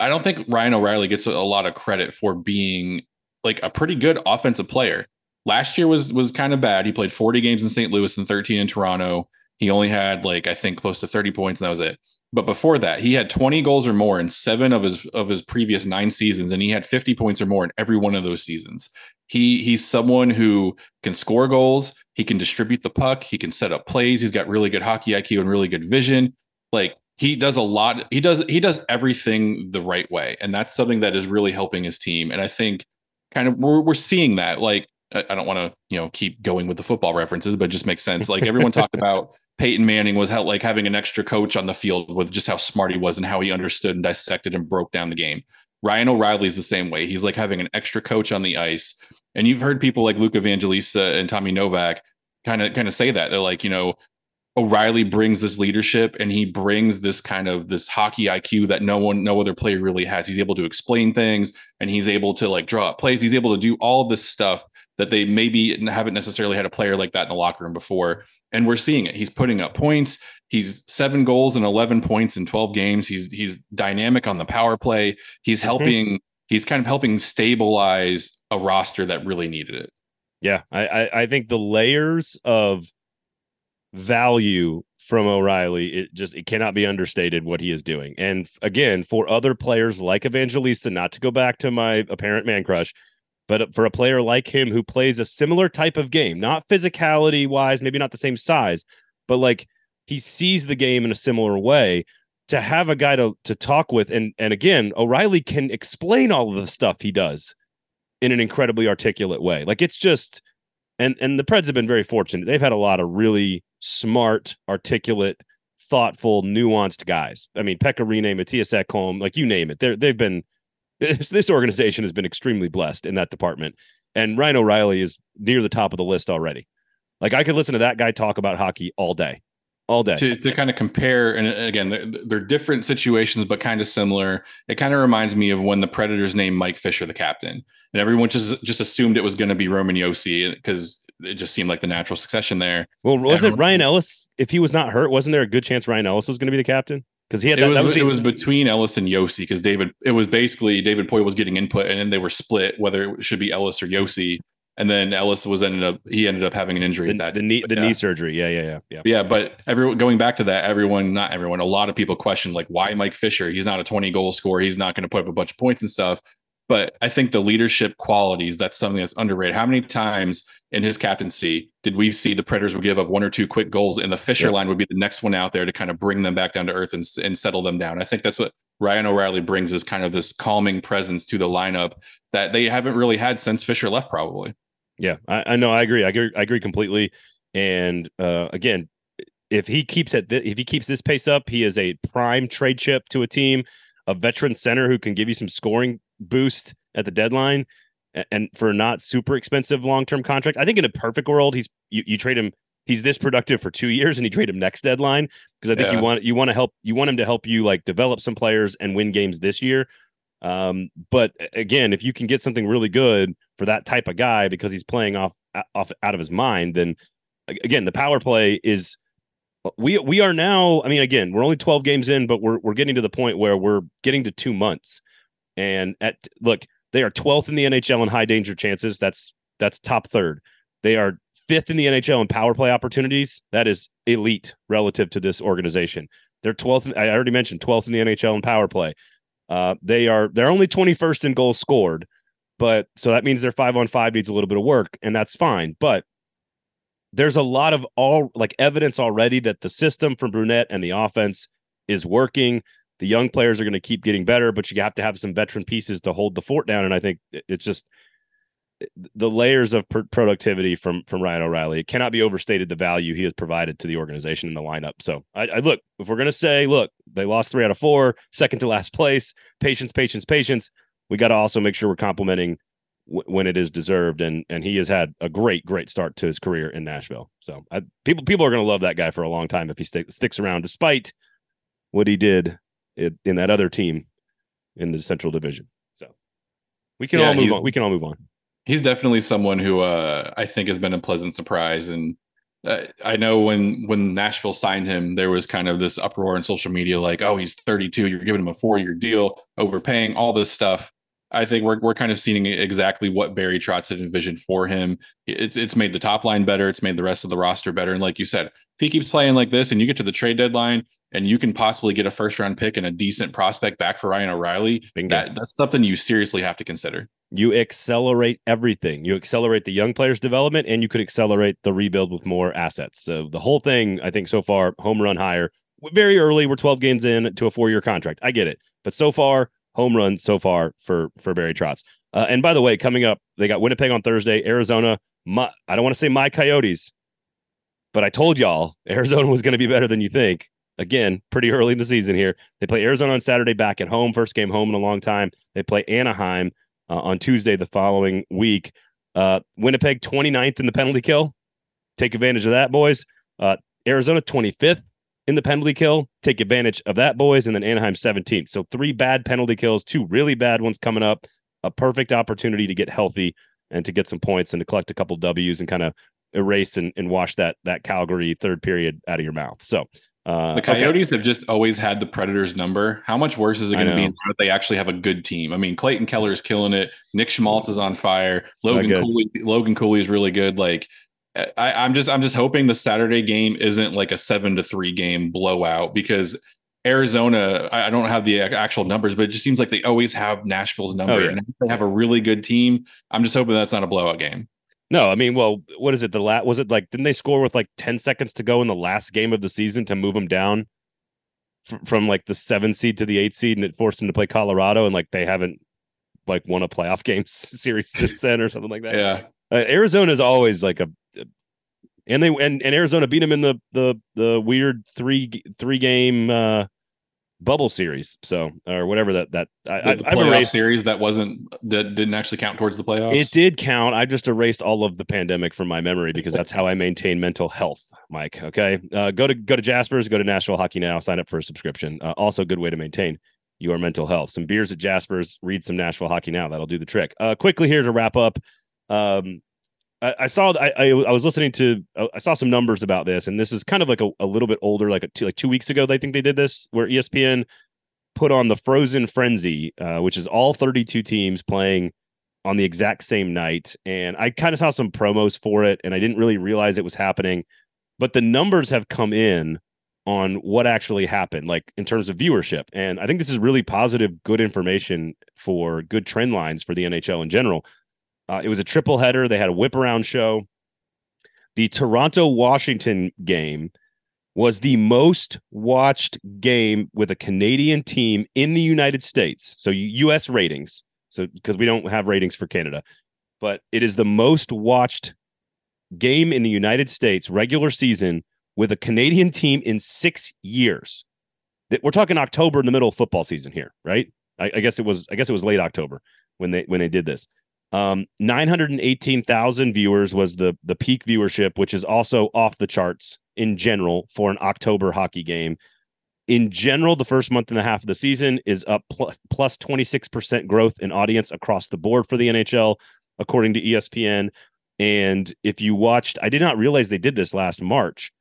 I don't think Ryan O'Reilly gets a, a lot of credit for being like a pretty good offensive player last year was was kind of bad. He played 40 games in St. Louis and 13 in Toronto. He only had like I think close to 30 points and that was it. But before that, he had 20 goals or more in 7 of his of his previous 9 seasons and he had 50 points or more in every one of those seasons. He he's someone who can score goals, he can distribute the puck, he can set up plays, he's got really good hockey IQ and really good vision. Like he does a lot he does he does everything the right way and that's something that is really helping his team and I think kind of we're, we're seeing that like I don't want to, you know, keep going with the football references, but it just makes sense. Like everyone talked <laughs> about Peyton Manning was how like having an extra coach on the field with just how smart he was and how he understood and dissected and broke down the game. Ryan O'Reilly is the same way. He's like having an extra coach on the ice. And you've heard people like Luke Evangelista and Tommy Novak kind of kind of say that. They're like, you know, O'Reilly brings this leadership and he brings this kind of this hockey IQ that no one, no other player really has. He's able to explain things and he's able to like draw up plays. He's able to do all this stuff that they maybe haven't necessarily had a player like that in the locker room before. And we're seeing it. He's putting up points. He's seven goals and 11 points in 12 games. He's he's dynamic on the power play. He's mm-hmm. helping. Mm-hmm. He's kind of helping stabilize a roster that really needed it. Yeah, I I think the layers of value from O'Reilly, it just it cannot be understated what he is doing. And again, for other players like Evangelista, not to go back to my apparent man crush, but for a player like him who plays a similar type of game, not physicality wise, maybe not the same size, but like he sees the game in a similar way, to have a guy to to talk with and and again, O'Reilly can explain all of the stuff he does in an incredibly articulate way. Like it's just and and the Preds have been very fortunate. They've had a lot of really smart, articulate, thoughtful, nuanced guys. I mean, Pekka Rinne, Mattias Ekholm, like you name it. They're they've been this, this organization has been extremely blessed in that department. And Ryan O'Reilly is near the top of the list already. Like I could listen to that guy talk about hockey all day, all day. To, to kind of compare, and again, they're, they're different situations, but kind of similar. It kind of reminds me of when the Predators named Mike Fisher the captain, and everyone just just assumed it was going to be Roman Josi because it just seemed like the natural succession there. Well, was it Ryan Ellis? If he was not hurt, wasn't there a good chance Ryan Ellis was going to be the captain? Because he had that, it was, that was the, it was between Ellis and Josi because David it was basically David Poile was getting input and then they were split whether it should be Ellis or Josi and then Ellis was ended up he ended up having an injury The, at that the knee, the yeah. knee surgery. Yeah, yeah, yeah, yeah. Yeah, but everyone going back to that, everyone, not everyone, a lot of people question like why Mike Fisher? He's not a 20 goal scorer. He's not going to put up a bunch of points and stuff. But I think the leadership qualities, that's something that's underrated. How many times in his captaincy did we see the Predators would give up one or two quick goals and the Fisher Yeah. line would be the next one out there to kind of bring them back down to earth and, and settle them down? I think that's what Ryan O'Reilly brings is kind of this calming presence to the lineup that they haven't really had since Fisher left, probably. Yeah, I, I know. I agree. I agree. I agree completely. And uh, again, if he keeps at thi- if he keeps this pace up, he is a prime trade chip to a team, a veteran center who can give you some scoring boost at the deadline, and for a not super expensive long term contract. I think in a perfect world, he's you, you trade him. He's this productive for two years, and you trade him next deadline because I think Yeah. you want you want to help you want him to help you like develop some players and win games this year. Um, but again, if you can get something really good for that type of guy because he's playing off off out of his mind, then again, the power play is we we are now. I mean, again, we're only twelve games in, but we're we're getting to the point where we're getting to two months. And at look, they are twelfth in the NHL in high danger chances. That's that's top third. They are fifth in the NHL in power play opportunities. That is elite relative to this organization. They're twelfth. I already mentioned twelfth in the NHL in power play. Uh, they are they're only twenty first in goals scored, but so that means their five on five needs a little bit of work, and that's fine. But there's a lot of all like evidence already that the system from Brunette and the offense is working. The young players are going to keep getting better, but you have to have some veteran pieces to hold the fort down. And I think it's just the layers of pr- productivity from from Ryan O'Reilly. It cannot be overstated the value he has provided to the organization in the lineup. So I, I look if we're going to say, look, they lost three out of four, second to last place, patience, patience, patience. We got to also make sure we're complimenting when it is deserved, and and he has had a great, great start to his career in Nashville. So I, people people are going to love that guy for a long time if he stick, sticks around, despite what he did in, in that other team in the Central Division. So we can Yeah, all move on. We can all move on. he's definitely someone who uh, I think has been a pleasant surprise. And uh, I know when when Nashville signed him, there was kind of this uproar on social media, like, "Oh, he's 32. You're giving him a four year deal, overpaying, all this stuff." I think we're we're kind of seeing exactly what Barry Trotz had envisioned for him. It, it's made the top line better. It's made the rest of the roster better. And like you said, if he keeps playing like this, and you get to the trade deadline, and you can possibly get a first round pick and a decent prospect back for Ryan O'Reilly, that that's something you seriously have to consider. you accelerate everything. You accelerate the young players' development, and you could accelerate the rebuild with more assets. So the whole thing, I think, so far, home run higher. Very early, we're 12 games in to a four-year contract. I get it, but so far, home run so far for for Barry Trotz. Uh, and by the way, coming up, they got Winnipeg on Thursday, Arizona. My, I don't want to say my Coyotes, but I told y'all <laughs> Arizona was going to be better than you think. Again, pretty early in the season here. They play Arizona on Saturday back at home, first game home in a long time. They play Anaheim uh, on Tuesday the following week. Uh, Winnipeg 29th in the penalty kill. Take advantage of that, boys. Uh, Arizona 25th in the penalty kill. Take advantage of that, boys. And then Anaheim 17th. So three bad penalty kills, two really bad ones coming up. A perfect opportunity to get healthy and to get some points and to collect a couple W's and kind of erase and, and wash that that Calgary third period out of your mouth. So uh, The okay. Coyotes have just always had the Predators number. How much worse is it going to be that they actually have a good team? I mean, Clayton Keller is killing it. Nick Schmaltz is on fire. Logan. Cooley, Logan Cooley is really good. Like, I, I'm just, I'm just hoping the Saturday game isn't like a seven to three game blowout because Arizona, I I don't have the actual numbers, but it just seems like they always have Nashville's number, Oh, yeah. and they have a really good team. I'm just hoping that's not a blowout game. No, I mean, well, what is it? The lat was it like? Didn't they score with like ten seconds to go in the last game of the season to move them down f- from like the seven seed to the eight seed, and it forced them to play Colorado, and like they haven't like won a playoff <laughs> game series since then or something like that. Yeah, Uh, Arizona is always like a, and they and, and Arizona beat them in the the the weird three three game uh bubble series, so or whatever that that i the, the I've playoff erased series that wasn't that didn't actually count towards the playoffs. It did count. I just erased all of the pandemic from my memory because that's how I maintain mental health, Mike. Okay. Uh, go to go to Jasper's, go to Nashville Hockey Now, sign up for a subscription. Uh, also, a good way to maintain your mental health. Some beers at Jasper's, read some Nashville Hockey Now. That'll do the trick. Uh, quickly here to wrap up. Um, I, I saw I, I I was listening to uh, I saw some numbers about this, and this is kind of like a, a little bit older, like a two, like two weeks ago. They think they did this where ESPN put on the Frozen Frenzy, uh, which is all 32 teams playing on the exact same night. And I kind of saw some promos for it and I didn't really realize it was happening. But the numbers have come in on what actually happened, like in terms of viewership. And I think this is really positive, good information for good trend lines for the NHL in general. Uh, it was a triple header. They had a whip around show. The Toronto Washington game was the most watched game with a Canadian team in the United States. So US ratings. So because we don't have ratings for Canada, but it is the most watched game in the United States regular season with a Canadian team in six years. We're talking October in the middle of football season here, right? I, I guess it was. I guess it was late October when they when they did this. Um, 918,000 viewers was the the peak viewership, which is also off the charts in general for an October hockey game. In general, the first month and a half of the season is up plus plus 26% growth in audience across the board for the NHL, according to ESPN. And if you watched, I did not realize they did this last March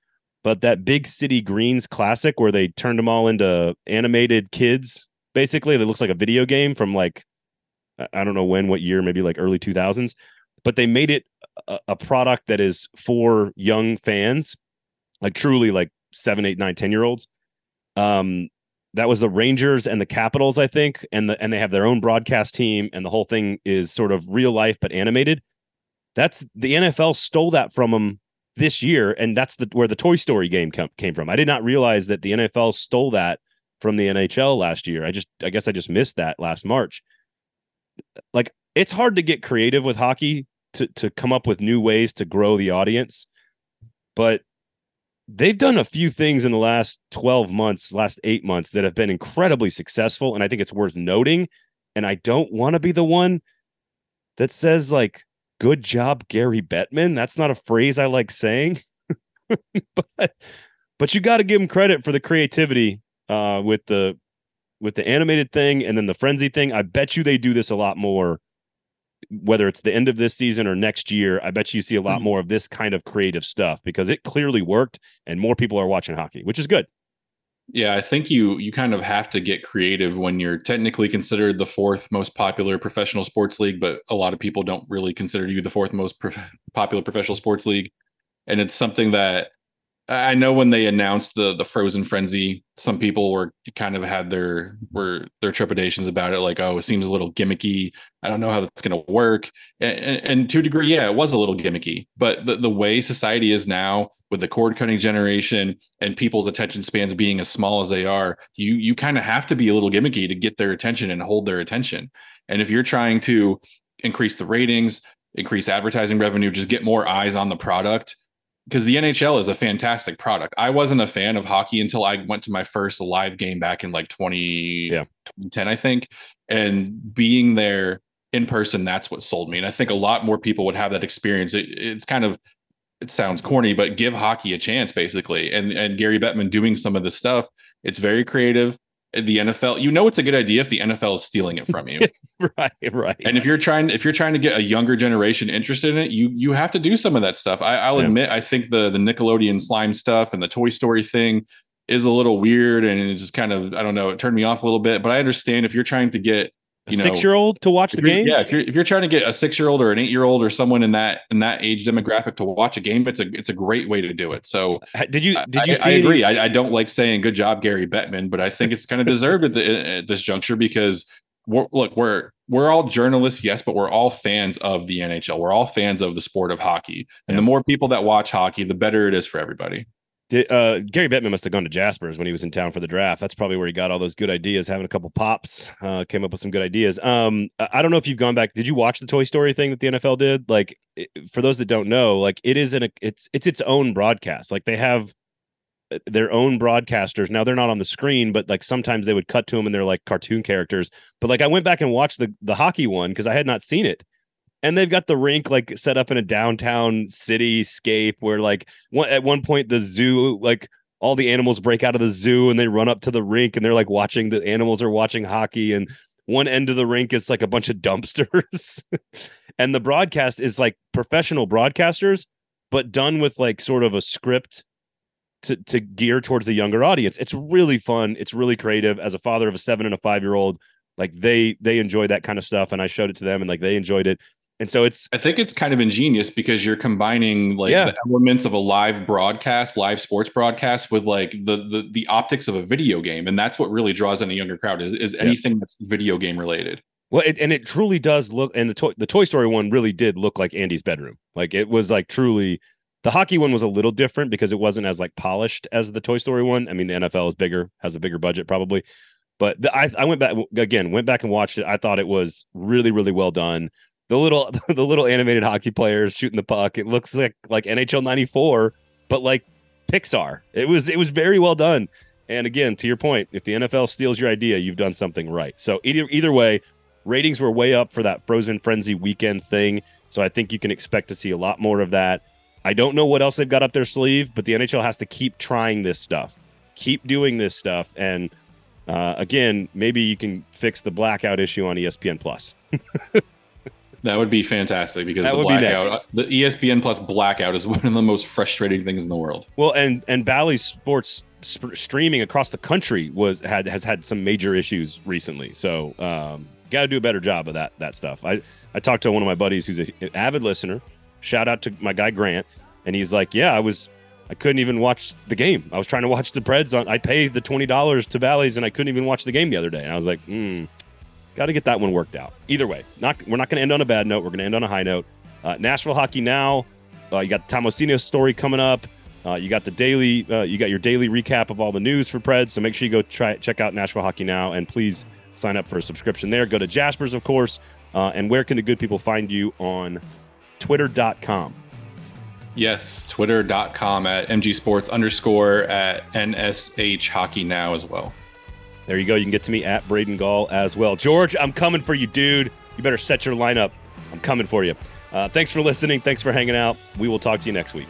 but that big city greens classic where they turned them all into animated kids basically that looks like a video game from like i don't know when what year maybe like early 2000s but they made it a, a product that is for young fans like truly like seven eight nine ten year olds um that was the rangers and the capitals i think and the and they have their own broadcast team and the whole thing is sort of real life but animated that's the nfl stole that from them this year, and that's the where the Toy Story game com- came from. I did not realize that the NFL stole that from the NHL last year. I just, I guess, I just missed that last March. Like, it's hard to get creative with hockey to to come up with new ways to grow the audience, but they've done a few things in the last 12 months, last eight months that have been incredibly successful. And I think it's worth noting. And I don't want to be the one that says, like, good job, Gary Bettman. That's not a phrase I like saying, <laughs> but but you got to give him credit for the creativity uh, with the with the animated thing and then the frenzy thing. I bet you they do this a lot more. Whether it's the end of this season or next year, I bet you see a lot mm-hmm. more of this kind of creative stuff because it clearly worked and more people are watching hockey, which is good. Yeah, I think you you kind of have to get creative when you're technically considered the fourth most popular professional sports league, but a lot of people don't really consider you the fourth most prof- popular professional sports league. And it's something that I know when they announced the the Frozen Frenzy, some people were kind of had their were their trepidations about it, like, oh, it seems a little gimmicky. I don't know how that's going to work. And, and, and, to a degree, yeah, it was a little gimmicky. But the, the way society is now, with the cord cutting generation and people's attention spans being as small as they are, you you kind of have to be a little gimmicky to get their attention and hold their attention. And if you're trying to increase the ratings, increase advertising revenue, just get more eyes on the product because the NHL is a fantastic product. I wasn't a fan of hockey until I went to my first live game back in like 20, yeah. 2010, I think. And being there in person, that's what sold me. And I think a lot more people would have that experience. It, it's kind of, it sounds corny, but give hockey a chance, basically. And and Gary Bettman doing some of the stuff, it's very creative the NFL, you know it's a good idea if the NFL is stealing it from you. <laughs> right, right. And if you're trying if you're trying to get a younger generation interested in it, you you have to do some of that stuff. I, will yeah. admit, I think the the Nickelodeon slime stuff and the Toy Story thing is a little weird and it just kind of I don't know, it turned me off a little bit. But I understand if you're trying to get you know, six year old to watch the game. Yeah, if you're if you're trying to get a six year old or an eight year old or someone in that in that age demographic to watch a game, it's a it's a great way to do it. So uh, did you did you? I, I agree. I, I, don't like saying good job, Gary Bettman, but I think it's kind of <laughs> deserved at, the, at this juncture because we're, look, we're we're all journalists, yes, but we're all fans of the NHL. We're all fans of the sport of hockey, and yeah. the more people that watch hockey, the better it is for everybody. Did, uh, Gary Bettman must have gone to Jasper's when he was in town for the draft. That's probably where he got all those good ideas. Having a couple pops, uh, came up with some good ideas. Um, I don't know if you've gone back. Did you watch the Toy Story thing that the NFL did? Like, for those that don't know, like it is a it's it's its own broadcast. Like they have uh, their own broadcasters. Now they're not on the screen, but like sometimes they would cut to them and they're like cartoon characters. But like I went back and watched the the hockey one because I had not seen it and they've got the rink like set up in a downtown cityscape where like one, at one point the zoo like all the animals break out of the zoo and they run up to the rink and they're like watching the animals are watching hockey and one end of the rink is like a bunch of <laughs> dumpsters. And the broadcast is like professional broadcasters but done with like sort of a script to to gear towards the younger audience. It's really fun. It's really creative. As a father of a 7 and a 5 year old like they they enjoy that kind of stuff and i showed it to them and like they enjoyed it and so it's I think it's kind of ingenious because you're combining like Yeah. the elements of a live broadcast, live sports broadcast with like the the the optics of a video game. And that's what really draws in a younger crowd is, is anything that's video game related. well it, and it truly does look and the toy the toy story one really did look like andy's bedroom like it was like truly the hockey one was a little different because it wasn't as like polished as the toy story one i mean the nfl is bigger has a bigger budget probably but the, I, I went back again went back and watched it i thought it was really really well done the little <laughs> the little animated hockey players shooting the puck. It looks like like nhl 94 but like pixar. It was it was very well done. And again to your point if the nfl steals your idea you've done something right. So either either way ratings were way up for that frozen frenzy weekend thing. So i think you can expect to see a lot more of that. I don't know what else they've got up their sleeve but the nhl has to keep trying this stuff keep doing this stuff. And uh, again maybe you can fix the blackout issue on espn plus <laughs> That would be fantastic because That the be blackout, next. the ESPN Plus blackout is <laughs> one of the most frustrating things in the world. Well, and and Bally Sports sp- streaming across the country was had has had some major issues recently. So, um, got to do a better job of that that stuff. I I talked to one of my buddies who's a, an avid listener. Shout out to my guy Grant, and he's like, "Yeah, I was I couldn't even watch the game. I was trying to watch the Preds on. I paid the twenty dollars to Bally's, and I couldn't even watch the game the other day. And I was like, hmm." Got to get that one worked out. Either way, not we're not going to end on a bad note. We're going to end on a high note. Uh, Nashville hockey now. Uh, you got the Tomasino story coming up. Uh, you got the daily, uh, you got your daily recap of all the news for Preds. So make sure you go try check out Nashville Hockey now, and please sign up for a subscription there. Go to Jaspers, of course. Uh, and where can the good people find you on Twitter.com? Yes, twitter.com at MG Sports underscore at NSH Hockey Now as well. There you go. You can get to me at Braden Gall as well. George, I'm coming for you, dude. You better set your lineup. I'm coming for you. Uh, thanks for listening. Thanks for hanging out. We will talk to you next week.